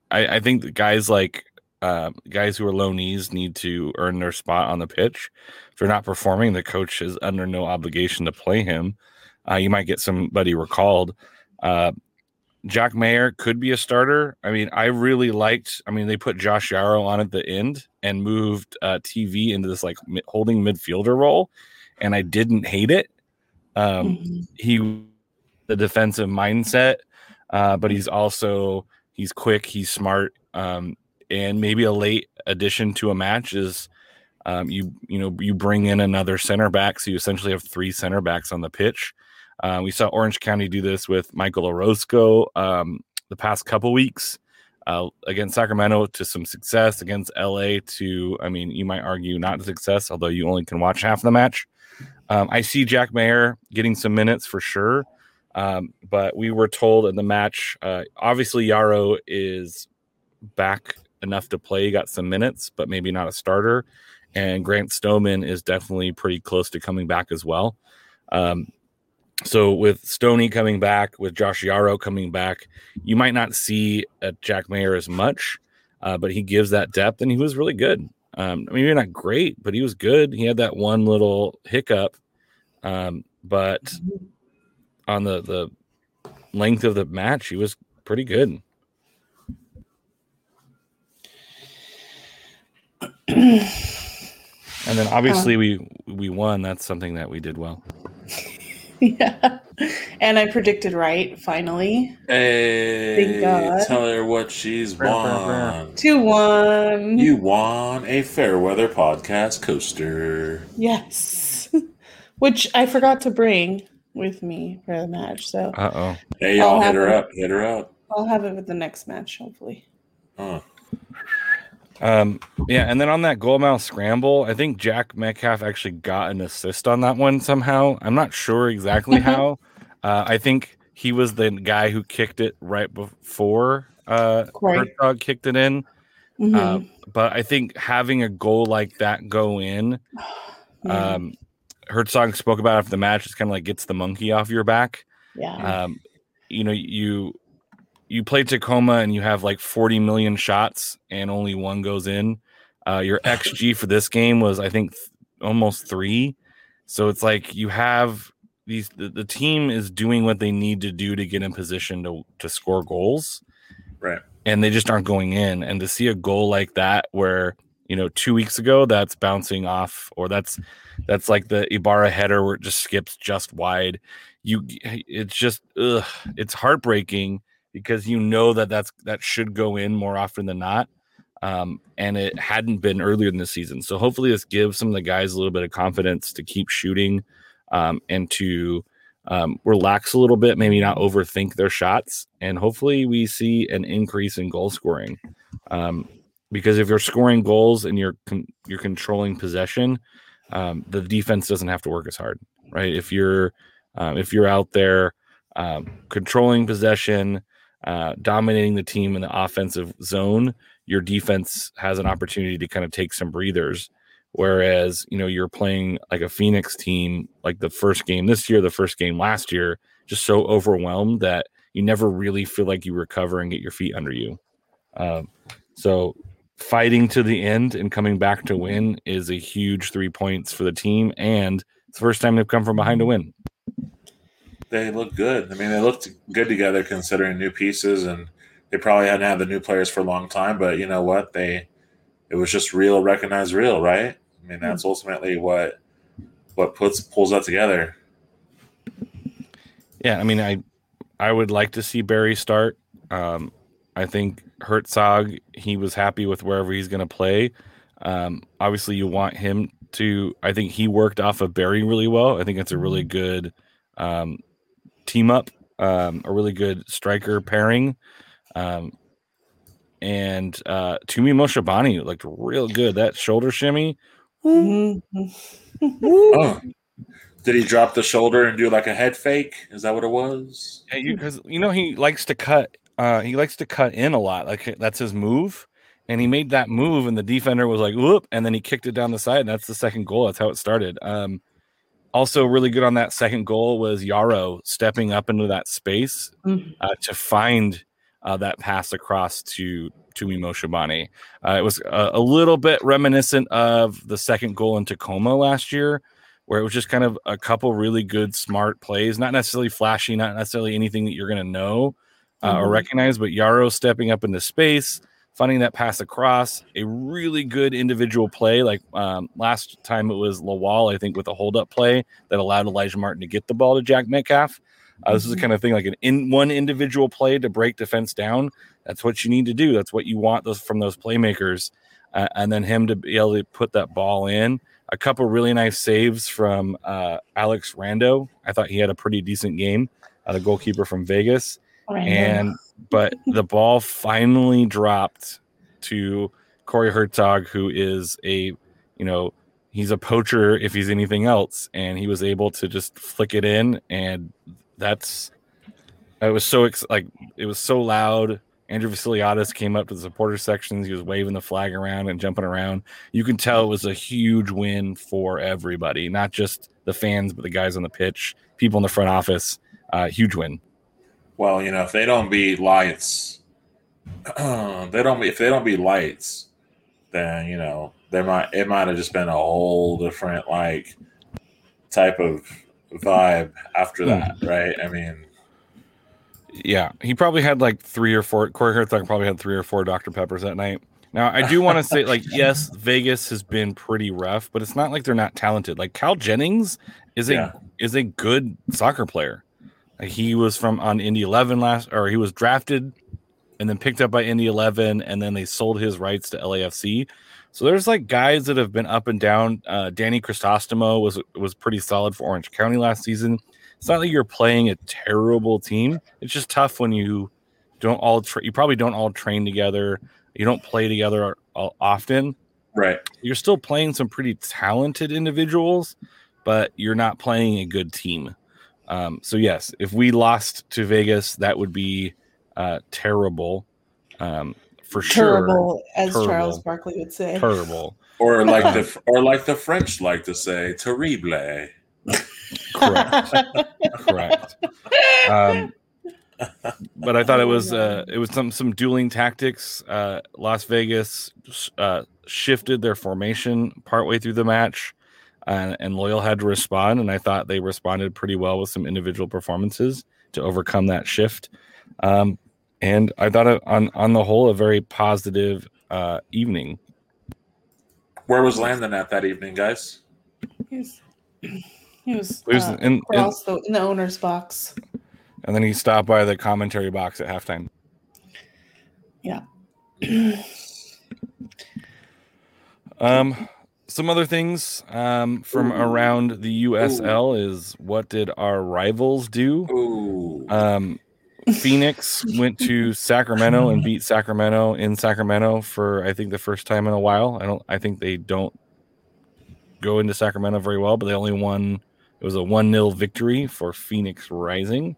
I, I think that guys like uh, guys who are low loanees need to earn their spot on the pitch. If they're not performing, the coach is under no obligation to play him. Uh, you might get somebody recalled. Uh, Jack Mayer could be a starter. I mean, I really liked. I mean, they put Josh Yaro on at the end and moved uh, TV into this like mi- holding midfielder role, and I didn't hate it. Um, Mhm. he the defensive mindset, uh, but he's also he's quick, he's smart, um, and maybe a late addition to a match is um, you you know you bring in another center back, so you essentially have three center backs on the pitch. Uh, we saw Orange County do this with Michael Orozco um, the past couple weeks uh, against Sacramento to some success, against LA to, I mean, you might argue not success, although you only can watch half the match. Um, I see Jack Mayer getting some minutes for sure. Um, but we were told in the match, uh, obviously Yaro is back enough to play. Got some minutes, but maybe not a starter. And Grant Stoneman is definitely pretty close to coming back as well. Um, so with Stoney coming back, with Josh Yaro coming back, you might not see a Jack Mayer as much, uh, but he gives that depth, and he was really good. Um, I mean, maybe not great, but he was good. He had that one little hiccup, um, but on the the length of the match, he was pretty good. And then obviously we we won. That's something that we did well. yeah. And I predicted right, finally. Hey, God. tell her what she's won. 2 1. You won a Fairweather podcast coaster. Yes. Which I forgot to bring with me for the match. So Uh oh. Hey, y'all, I'll hit her it. up. Hit her up. I'll have it with the next match, hopefully. Huh. Um, yeah, and then on that goal mouth scramble, I think Jack Metcalf actually got an assist on that one somehow. I'm not sure exactly Mhm. how. Uh, I think he was the guy who kicked it right before uh. Hertzog kicked it in. Mhm. Uh, but I think having a goal like that go in, um, Hertzog spoke about after the match. It's kind of like gets the monkey off your back. yeah. Um, you know, you you play Tacoma and you have like 40 million shots and only one goes in. Uh, your XG for this game was, I think, th- almost three. So it's like you have these. The, the team is doing what they need to do to get in position to to score goals, Right. and they just aren't going in. And to see a goal like that, where you know two weeks ago that's bouncing off, or that's that's like the Ibarra header where it just skips just wide. You, it's just, ugh, it's heartbreaking because you know that that's that should go in more often than not. Um, and it hadn't been earlier in the season. So hopefully this gives some of the guys a little bit of confidence to keep shooting um, and to um, relax a little bit, maybe not overthink their shots. And hopefully we see an increase in goal scoring. Um, because if you're scoring goals and you're con- you're controlling possession, um, the defense doesn't have to work as hard, right? If you're um, if you're out there controlling possession, uh, dominating the team in the offensive zone, your defense has an opportunity to kind of take some breathers. Whereas, you know, you're playing like a Phoenix team, like the first game this year, the first game last year, just so overwhelmed that you never really feel like you recover and get your feet under you. Um, so, fighting to the end and coming back to win is a huge three points for the team. And it's the first time they've come from behind to win. They look good. I mean, they looked good together considering new pieces, and they probably hadn't had the new players for a long time. But you know what? They it was just real, recognized real, right? I mean, that's ultimately what what puts pulls that together. Yeah, I mean, I I would like to see Berry start. Um, I think Hertzog he was happy with wherever he's going to play. Um, obviously, you want him to. I think he worked off of Berry really well. I think it's a really good um, team up, um, a really good striker pairing. Um, and uh, Tumi Moshobane looked real good. That shoulder shimmy. Mhm. Oh, did he drop the shoulder and do like a head fake? Is that what it was? Yeah, you because you know he likes to cut. Uh, he likes to cut in a lot. Like that's his move, and he made that move, and the defender was like, "Whoop!" and then he kicked it down the side, and that's the second goal. That's how it started. Um, also, really good on that second goal was Yaro stepping up into that space Mhm. uh, to find uh, that pass across to Tumi Moshobane. Uh, it was a, a little bit reminiscent of the second goal in Tacoma last year, where it was just kind of a couple really good, smart plays, not necessarily flashy, not necessarily anything that you're going to know uh, or Mhm. recognize, but Yaro stepping up into space, finding that pass across, a really good individual play. Like um, last time it was Lawal, I think, with a hold up play that allowed Elijah Martin to get the ball to Jack Metcalf. Uh, this is the Mhm. kind of thing like an in one individual play to break defense down. That's what you need to do. That's what you want those from those playmakers, uh, and then him to be able to put that ball in. A couple really nice saves from uh, Alex Rando. I thought he had a pretty decent game. Uh, the goalkeeper from Vegas. And but the ball finally dropped to Corey Hertzog, who is a you know he's a poacher if he's anything else, and he was able to just flick it in, and that's it was so ex- like it was so loud Andrew Vassiliadis came up to the supporter sections. He was waving the flag around and jumping around. You can tell it was a huge win for everybody, not just the fans, but the guys on the pitch, people in the front office. Uh, huge win. Well, you know, if they don't be lights, they don't. be If they don't be lights, then you know there might it might have just been a whole different like type of vibe after hmm. that, right? I mean, Yeah, he probably had like three or four. Corey Hertzog probably had three or four Dr. Peppers that night. Now, I do want to say, like, yes, Vegas has been pretty rough, but it's not like they're not talented. Like Cal Jennings is a Yeah. is a good soccer player. Like, he was from on Indy Eleven last, or he was drafted and then picked up by Indy Eleven, and then they sold his rights to LAFC. So there's like guys that have been up and down. Uh, Danny Crisostomo was was pretty solid for Orange County last season. It's not like you're playing a terrible team. It's just tough when you don't all tra- you probably don't all train together. You don't play together all, often. right? You're still playing some pretty talented individuals, but you're not playing a good team. Um, so yes, if we lost to Vegas, that would be uh, terrible um, for sure. Terrible, as Terrible. Charles Barkley would say. Terrible. Or like the or like the French like to say, terrible. Correct. Correct. Um, but I thought it was uh, it was some some dueling tactics. Uh, Las Vegas uh, shifted their formation partway through the match, and, and Loyal had to respond. And I thought they responded pretty well with some individual performances to overcome that shift. Um, and I thought it, on on the whole a very positive uh, evening. Where was Landon at that evening, guys? he was, he was, He was uh, in- in- the, in the owner's box. And then he stopped by the commentary box at halftime. Yeah. Um, some other things um, from around the USL is what did our rivals do? Ooh, Um, Phoenix went to Sacramento and beat Sacramento in Sacramento for I think the first time in a while. I don't. I think they don't go into Sacramento very well, but they only won. It was a one 0 victory for Phoenix Rising.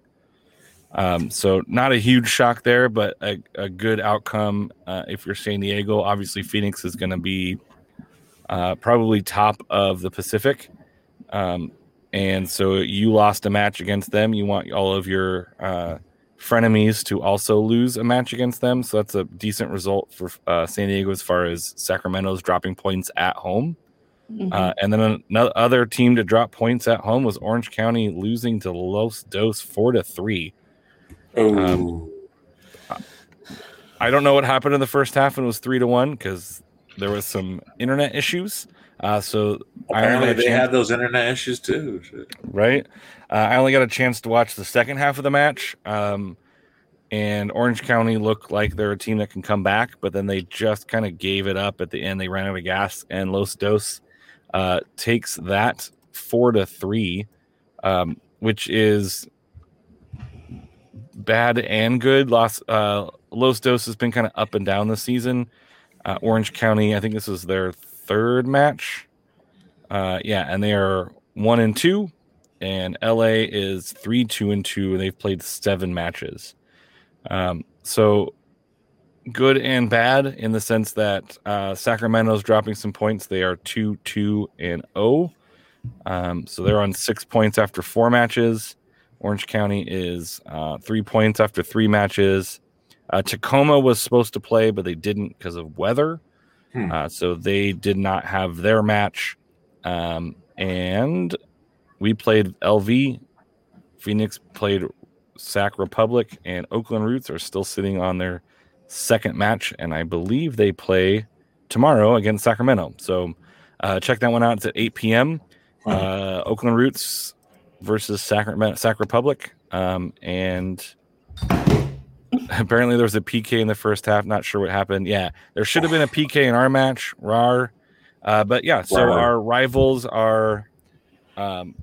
Um, so not a huge shock there, but a, a good outcome. Uh, if you're San Diego, obviously Phoenix is going to be uh, probably top of the Pacific. Um, and so you lost a match against them. You want all of your uh, frenemies to also lose a match against them. So that's a decent result for uh, San Diego as far as Sacramento's dropping points at home. Mhm. Uh, and then another other team to drop points at home was Orange County losing to Los Dos four to three. ooh. I don't know what happened in the first half and it was three to one because there was some internet issues. Uh, so Apparently, they chance- had those internet issues too. Right? Uh, I only got a chance to watch the second half of the match. Um, and Orange County looked like they're a team that can come back, but then they just kind of gave it up at the end. They ran out of gas, and Los Dos uh, takes that four to three, um, which is bad and good. Los, uh, Los Dos has been kind of up and down this season. Uh, Orange County, I think this is their third match. Uh, yeah, and they are one and two, and LA is three, two, and two, and they've played seven matches. Um, so good and bad in the sense that uh, Sacramento's dropping some points. They are two, two, and oh. Um, so they're on six points after four matches. Orange County is uh, three points after three matches. Uh, Tacoma was supposed to play, but they didn't because of weather. Hmm. Uh, so they did not have their match. Um, and we played LV. Phoenix played Sac Republic, and Oakland Roots are still sitting on their second match. And I believe they play tomorrow against Sacramento. So uh, check that one out. It's at 8 p.m. Uh, Oakland Roots versus Sacramento, Sac Republic. Um, and apparently there was a PK in the first half. Not sure what happened. Yeah, there should have been a PK in our match. Rar. Uh, but yeah, so our rivals are um,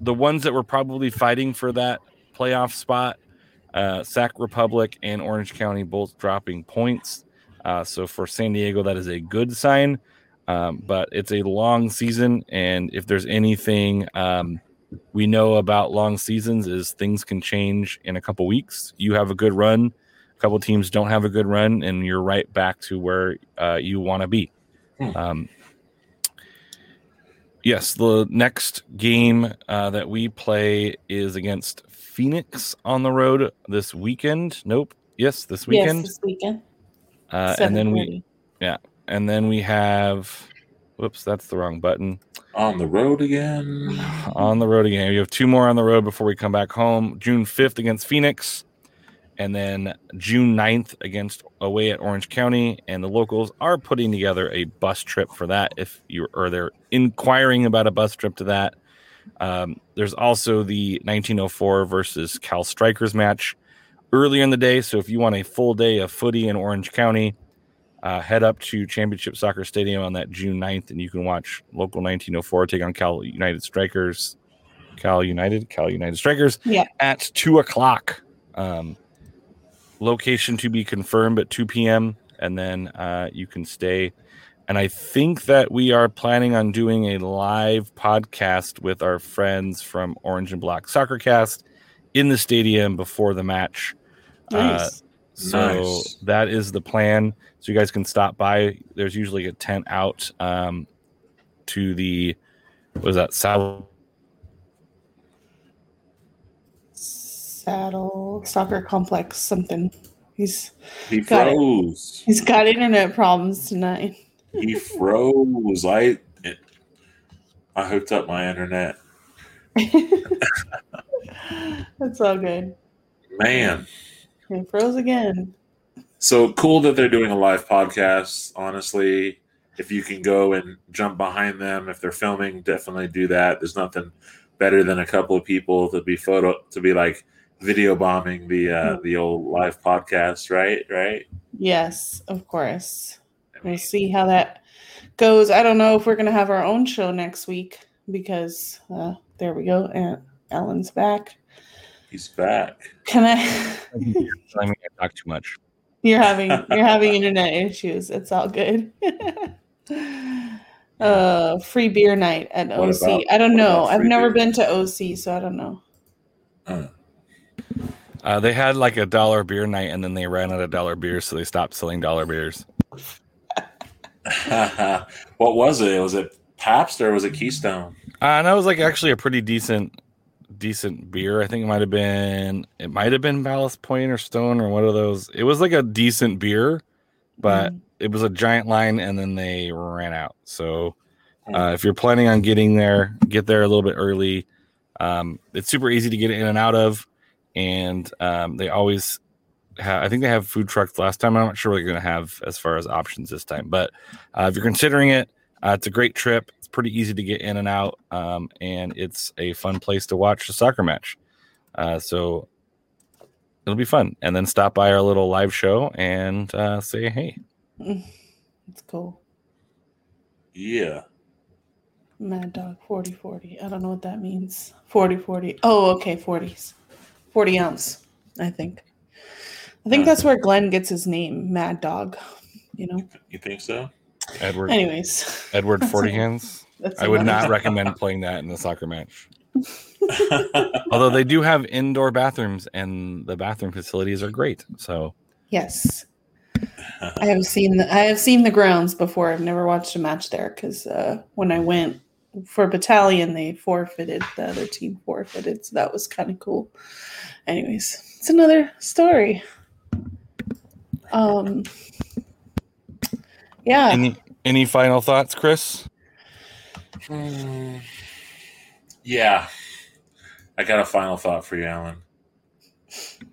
the ones that were probably fighting for that playoff spot. Uh, Sac Republic and Orange County both dropping points. Uh, so for San Diego, that is a good sign. Um, but it's a long season, and if there's anything um, we know about long seasons, is things can change in a couple weeks. You have a good run, a couple teams don't have a good run, and you're right back to where uh, you want to be. Hmm. Um, yes, the next game uh, that we play is against Phoenix on the road this weekend. Nope. Yes, this weekend. Yes, this weekend. uh, and then we yeah, and then we have. Whoops, that's the wrong button. On the road again. on the road again. We have two more on the road before we come back home. June 5th against Phoenix, and then June 9th against away at Orange County. And the locals are putting together a bus trip for that. If you are they're inquiring about a bus trip to that. Um, there's also the 1904 versus Cal Strikers match earlier in the day. So if you want a full day of footy in Orange County, uh, head up to Championship Soccer Stadium on that June 9th, and you can watch local 1904 take on Cal United Strikers. Cal United, Cal United Strikers Yeah. at two o'clock. Um, location to be confirmed at 2 p.m. And then uh, you can stay. And I think that we are planning on doing a live podcast with our friends from Orange and Black Soccer Cast in the stadium before the match. Uh, Nice. So Nice. that is the plan. So you guys can stop by. There's usually a tent out um, to the what is that South Saddle soccer complex something. He's He Got it. froze. he's got internet problems tonight. He froze. I I hooked up my internet. That's all good. Man. He froze again. So cool that they're doing a live podcast. Honestly, if you can go and jump behind them, if they're filming, definitely do that. There's nothing better than a couple of people to be photo to be like video bombing the uh, the old live podcast, right? Right. Yes, of course. I We'll see how that goes. I don't know if we're gonna have our own show next week because uh, there we go. And Ellen's back. He's back. Can I? I mean, I talk too much. you're having you're having internet issues. It's all good. uh, free beer night at What OC. about- I don't know. I've never beer? been to OC, so I don't know. Uh, Uh, they had like a dollar beer night, and then they ran out of dollar beers, so they stopped selling dollar beers. what was it? Was it Pabst or was it Keystone? Uh, and that was like actually a pretty decent, decent beer. I think it might have been, it might have been Ballast Point or Stone or one of those. It was like a decent beer, but Mm. it was a giant line, and then they ran out. So Hmm. uh, if you're planning on getting there, get there a little bit early. Um, it's super easy to get in and out of, and um, they always have. I think they have food trucks last time. I'm not sure what they're going to have as far as options this time, but uh, if you're considering it, uh, it's a great trip. It's pretty easy to get in and out, um, and it's a fun place to watch a soccer match. Uh, so it'll be fun, and then stop by our little live show and uh, say hey. It's cool. Yeah. Mad Dog 40 40. I don't know what that means. 40 40. Oh, okay, 40s. 40 ounce, I think. I think that's where Glenn gets his name, Mad Dog. You know? You think so? Edward Anyways, Edward That's Forty Hands. That's I would not recommend playing that in a soccer match. Although they do have indoor bathrooms and the bathroom facilities are great. So Yes. I have seen the I have seen the grounds before. I've never watched a match there because uh, when I went for battalion, they forfeited. The other team forfeited, so that was kind of cool. Anyways, it's another story. Um. Yeah. any any final thoughts, Chris? Yeah. I got a final thought for you, Alan.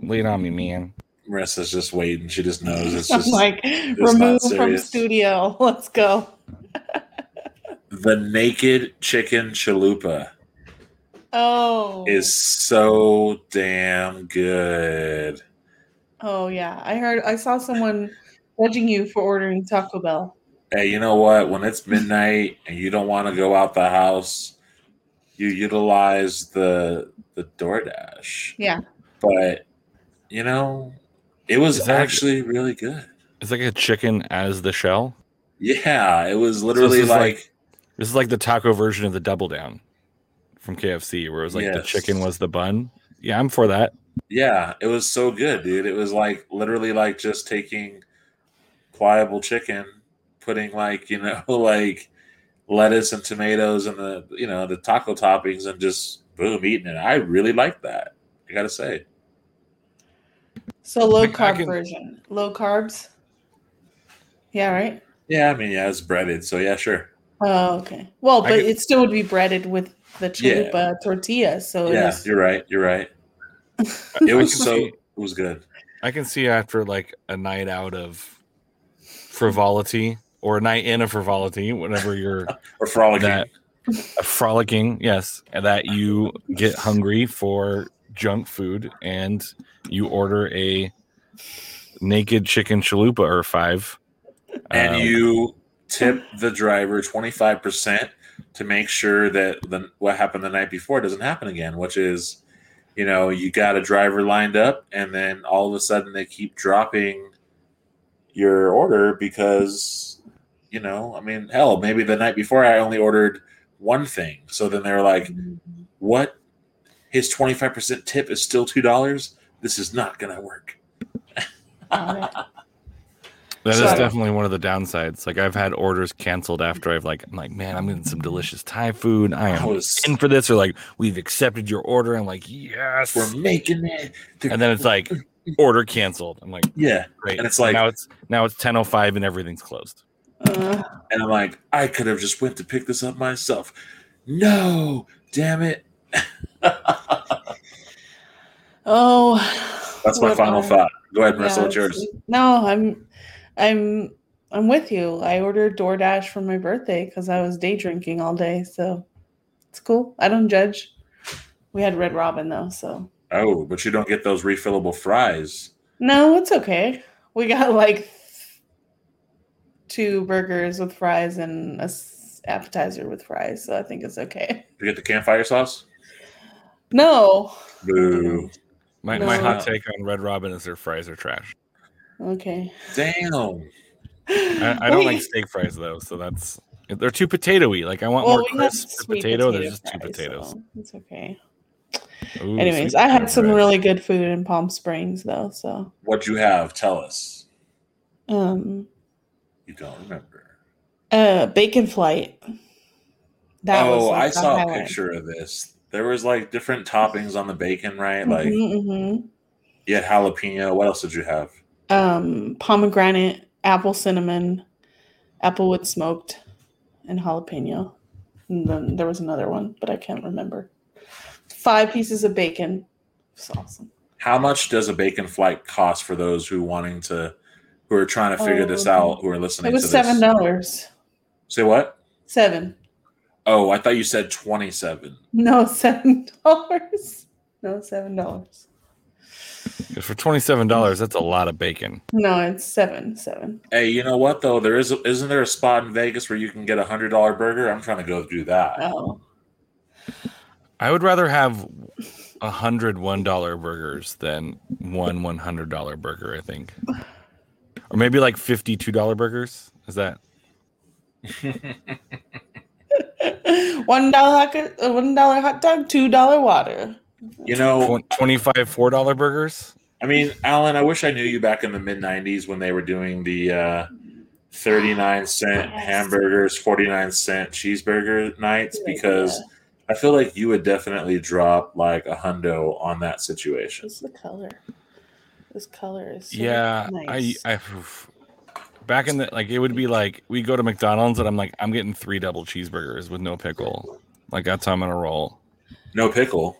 Lay it on me, man. Marissa's just waiting. She just knows it's I'm just like not remove from studio. Let's go. the naked chicken chalupa Oh. is so damn good. Oh yeah, I heard. I saw someone judging you for ordering Taco Bell. Hey, you know what? When it's midnight and you don't want to go out the house, you utilize the the DoorDash. Yeah. But you know, it was Is that- actually really good. It's like a chicken as the shell. Yeah, it was literally is like, like- This is like the taco version of the double down from KFC, where it was like the chicken was the bun. Yeah, I'm for that. Yeah, it was so good, dude. It was like literally like just taking pliable chicken, putting like, you know, like lettuce and tomatoes and the, you know, the taco toppings and just boom, eating it. I really like that. I gotta say. So low I- I carb can- version. Low carbs. Yeah, right. Yeah, I mean, yeah, it's breaded, so yeah, sure. Oh, okay. Well, but could- it still would be breaded with the Yeah. tortilla. So it Yeah, was- you're right. You're right. It was so it was good. I can see after like a night out of frivolity or a night in of frivolity, whenever you're Or frolicking. that frolicking, yes, that you get hungry for junk food and you order a naked chicken chalupa or five. and Um, you tip the driver 25% to make sure that the what happened the night before doesn't happen again which is you know you got a driver lined up and then all of a sudden they keep dropping your order because you know i mean hell maybe the night before i only ordered one thing so then they were like what his 25% tip is still $2 this is not gonna work Got it. That is Sorry. definitely one of the downsides. Like I've had orders canceled after I've like I'm like, man, I'm getting some delicious Thai food. I I am was in for this. Or like, we've accepted your order. I'm like, yes. we're making it And then it's like order canceled. I'm like, yeah great. And it's like- now it's now it's 10:05 and everything's closed. Uh, and I'm like, I could have just went to pick this up myself. No, damn it. oh, That's my final are- thought. Go ahead, Marissa. Yeah, what's yours? No, I'm, I'm, I'm with you. I ordered DoorDash for my birthday because I was day drinking all day, so it's cool. I don't judge. We had Red Robin though, so Oh, but you don't get those refillable fries. no, it's okay. We got like two burgers with fries and a s- appetizer with fries, so I think it's okay. You get the campfire sauce? No, Boo. My my hot take on Red Robin is their fries are trash. okay. Damn. I, I don't like steak fries though, so that's they're too potatoy. Like I want Well, more we crisp sweet potato. There's just two fries, potatoes. so it's okay. Ooh, Anyways, I had some fries. really good food in Palm Springs though, so What'd you have? Tell us. um You don't remember. uh bacon flight. That was oh, like I saw a picture of this. There was like different toppings on the bacon, right? Like Mhm, mhm. you had jalapeno. What else did you have? um pomegranate, apple cinnamon, applewood smoked, and jalapeno. And then there was another one, but I can't remember. Five pieces of bacon. It's awesome. How much does a bacon flight cost for those who wanting to who are trying to figure this Um, out, who are listening It was seven dollars. Say what? Seven. Oh, I thought you said 27. No, seven dollars. No, seven dollars. 'Cause for twenty seven dollars, that's a lot of bacon. No, it's seven. Seven. Hey, you know what though? There is isn't there a spot in Vegas where you can get a hundred dollar burger? I'm trying to go do that. Oh. I would rather have a hundred one dollar burgers than one one hundred dollar burger. I think, or maybe like fifty two dollar burgers. Is that one dollar hot, uh, one dollar hot dog, two dollar water. You know, twenty five four dollar burgers? I mean, Alan, I wish I knew you back in the mid '90s when they were doing the uh, 39 cent Yes. hamburgers, 49 cent cheeseburger nights Yeah. because I feel like you would definitely drop like a hundo on that situation. What's the color? This color is so yeah, nice. I I back in the like it would be like we go to McDonald's and I'm like I'm getting three double cheeseburgers with no pickle. Like that's how I'm gonna roll. No pickle.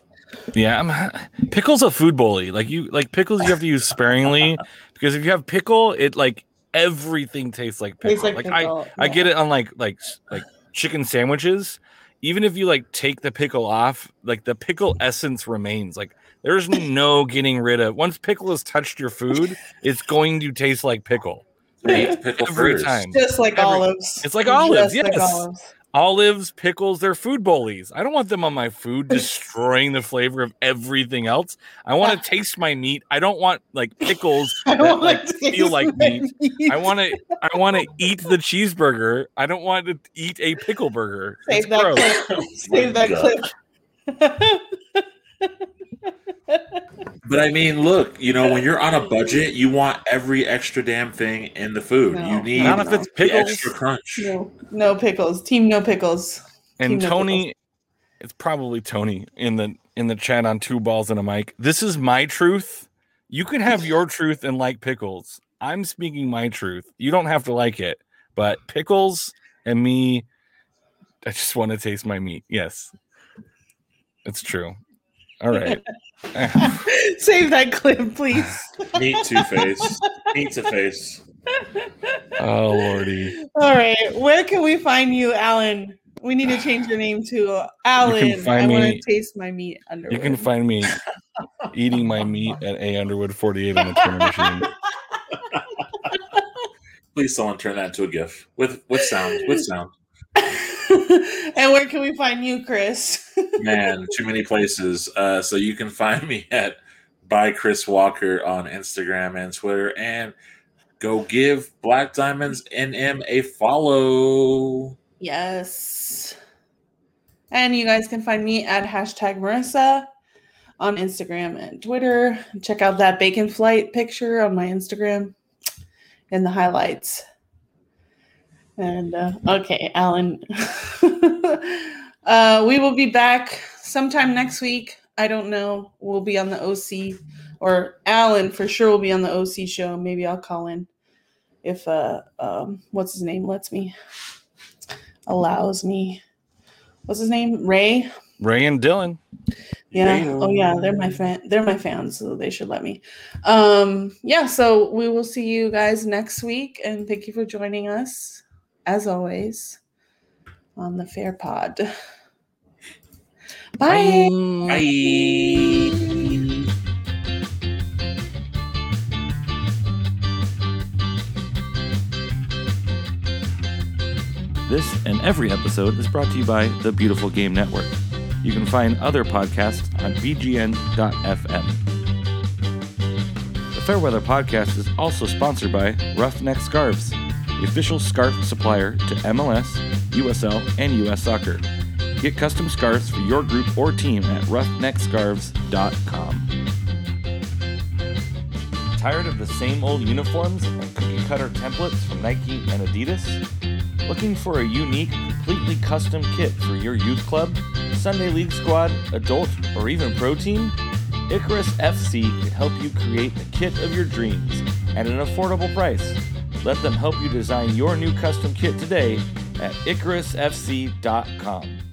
Yeah, I'm pickle's a food bully. Like you like pickles you have to use sparingly because if you have pickle, it like everything tastes like pickle. Tastes like, like I pickle, I get it on like like like chicken sandwiches. Even if you like take the pickle off, like the pickle essence remains. Like there's no getting rid of. Once pickle has touched your food, it's going to taste like pickle Eat pickle every first. time. Just like Every- olives. It's like olives, Just like yes. olives. Olives, pickles, they're food bullies. I don't want them on my food, destroying the flavor of everything else. I want to taste my meat. I don't want like pickles I that don't like feel like taste meat. I want to. I want to eat the cheeseburger. I don't want to eat a pickle burger. It's Save that gross. clip. Oh Save that God. clip. But I mean, look, you know, when you're on a budget, you want every extra damn thing in the food. No. you need Not if it's pickles. extra crunch. No, no pickles. Team no pickles. And Team no Tony, it's probably Tony in the in the chat on two balls and a mic. This is my truth. You can have your truth and like pickles. I'm speaking my truth. You don't have to like it, but pickles and me, I just want to taste my meat. Yes, it's true. All right. Save that clip, please. Meet Two Face. Meat to face. oh lordy. All right. Where can we find you, Alan? We need to change your name to Alan. find I want me- to taste my meat under. You can find me eating my meat at A Underwood 48 on the Twitter machine. Please, someone turn that into a GIF with with sound. With sound. and where can we find you, Chris? Man, too many places. Uh, so you can find me at by Chris Walker on Instagram and Twitter, and go give Black Diamonds NM a follow. yes. And you guys can find me at hashtag Marissa on Instagram and Twitter. Check out that bacon flight picture on my Instagram in the highlights. And uh, okay, Alan. uh, we will be back sometime next week. I don't know. We'll be on the OC, or Alan for sure will be on the OC show. Maybe I'll call in if uh, um, what's his name lets me, allows me. What's his name? Ray. Ray and Dylan. Yeah. Ray. Oh yeah, they're my fan. They're my fans, so they should let me. Um, yeah. So we will see you guys next week, and thank you for joining us, as always, on the Fair Pod. Bye. Bye. This and every episode is brought to you by the Beautiful Game Network. You can find other podcasts on bgn.fm. The Fairweather podcast is also sponsored by Roughneck Scarves, the official scarf supplier to MLS, USL, and US Soccer. Get custom scarves for your group or team at roughneckscarves.com. Tired of the same old uniforms and cookie cutter templates from Nike and Adidas? Looking for a unique, completely custom kit for your youth club, Sunday League squad, adult, or even pro team? Icarus FC can help you create the kit of your dreams at an affordable price. Let them help you design your new custom kit today at IcarusFC.com.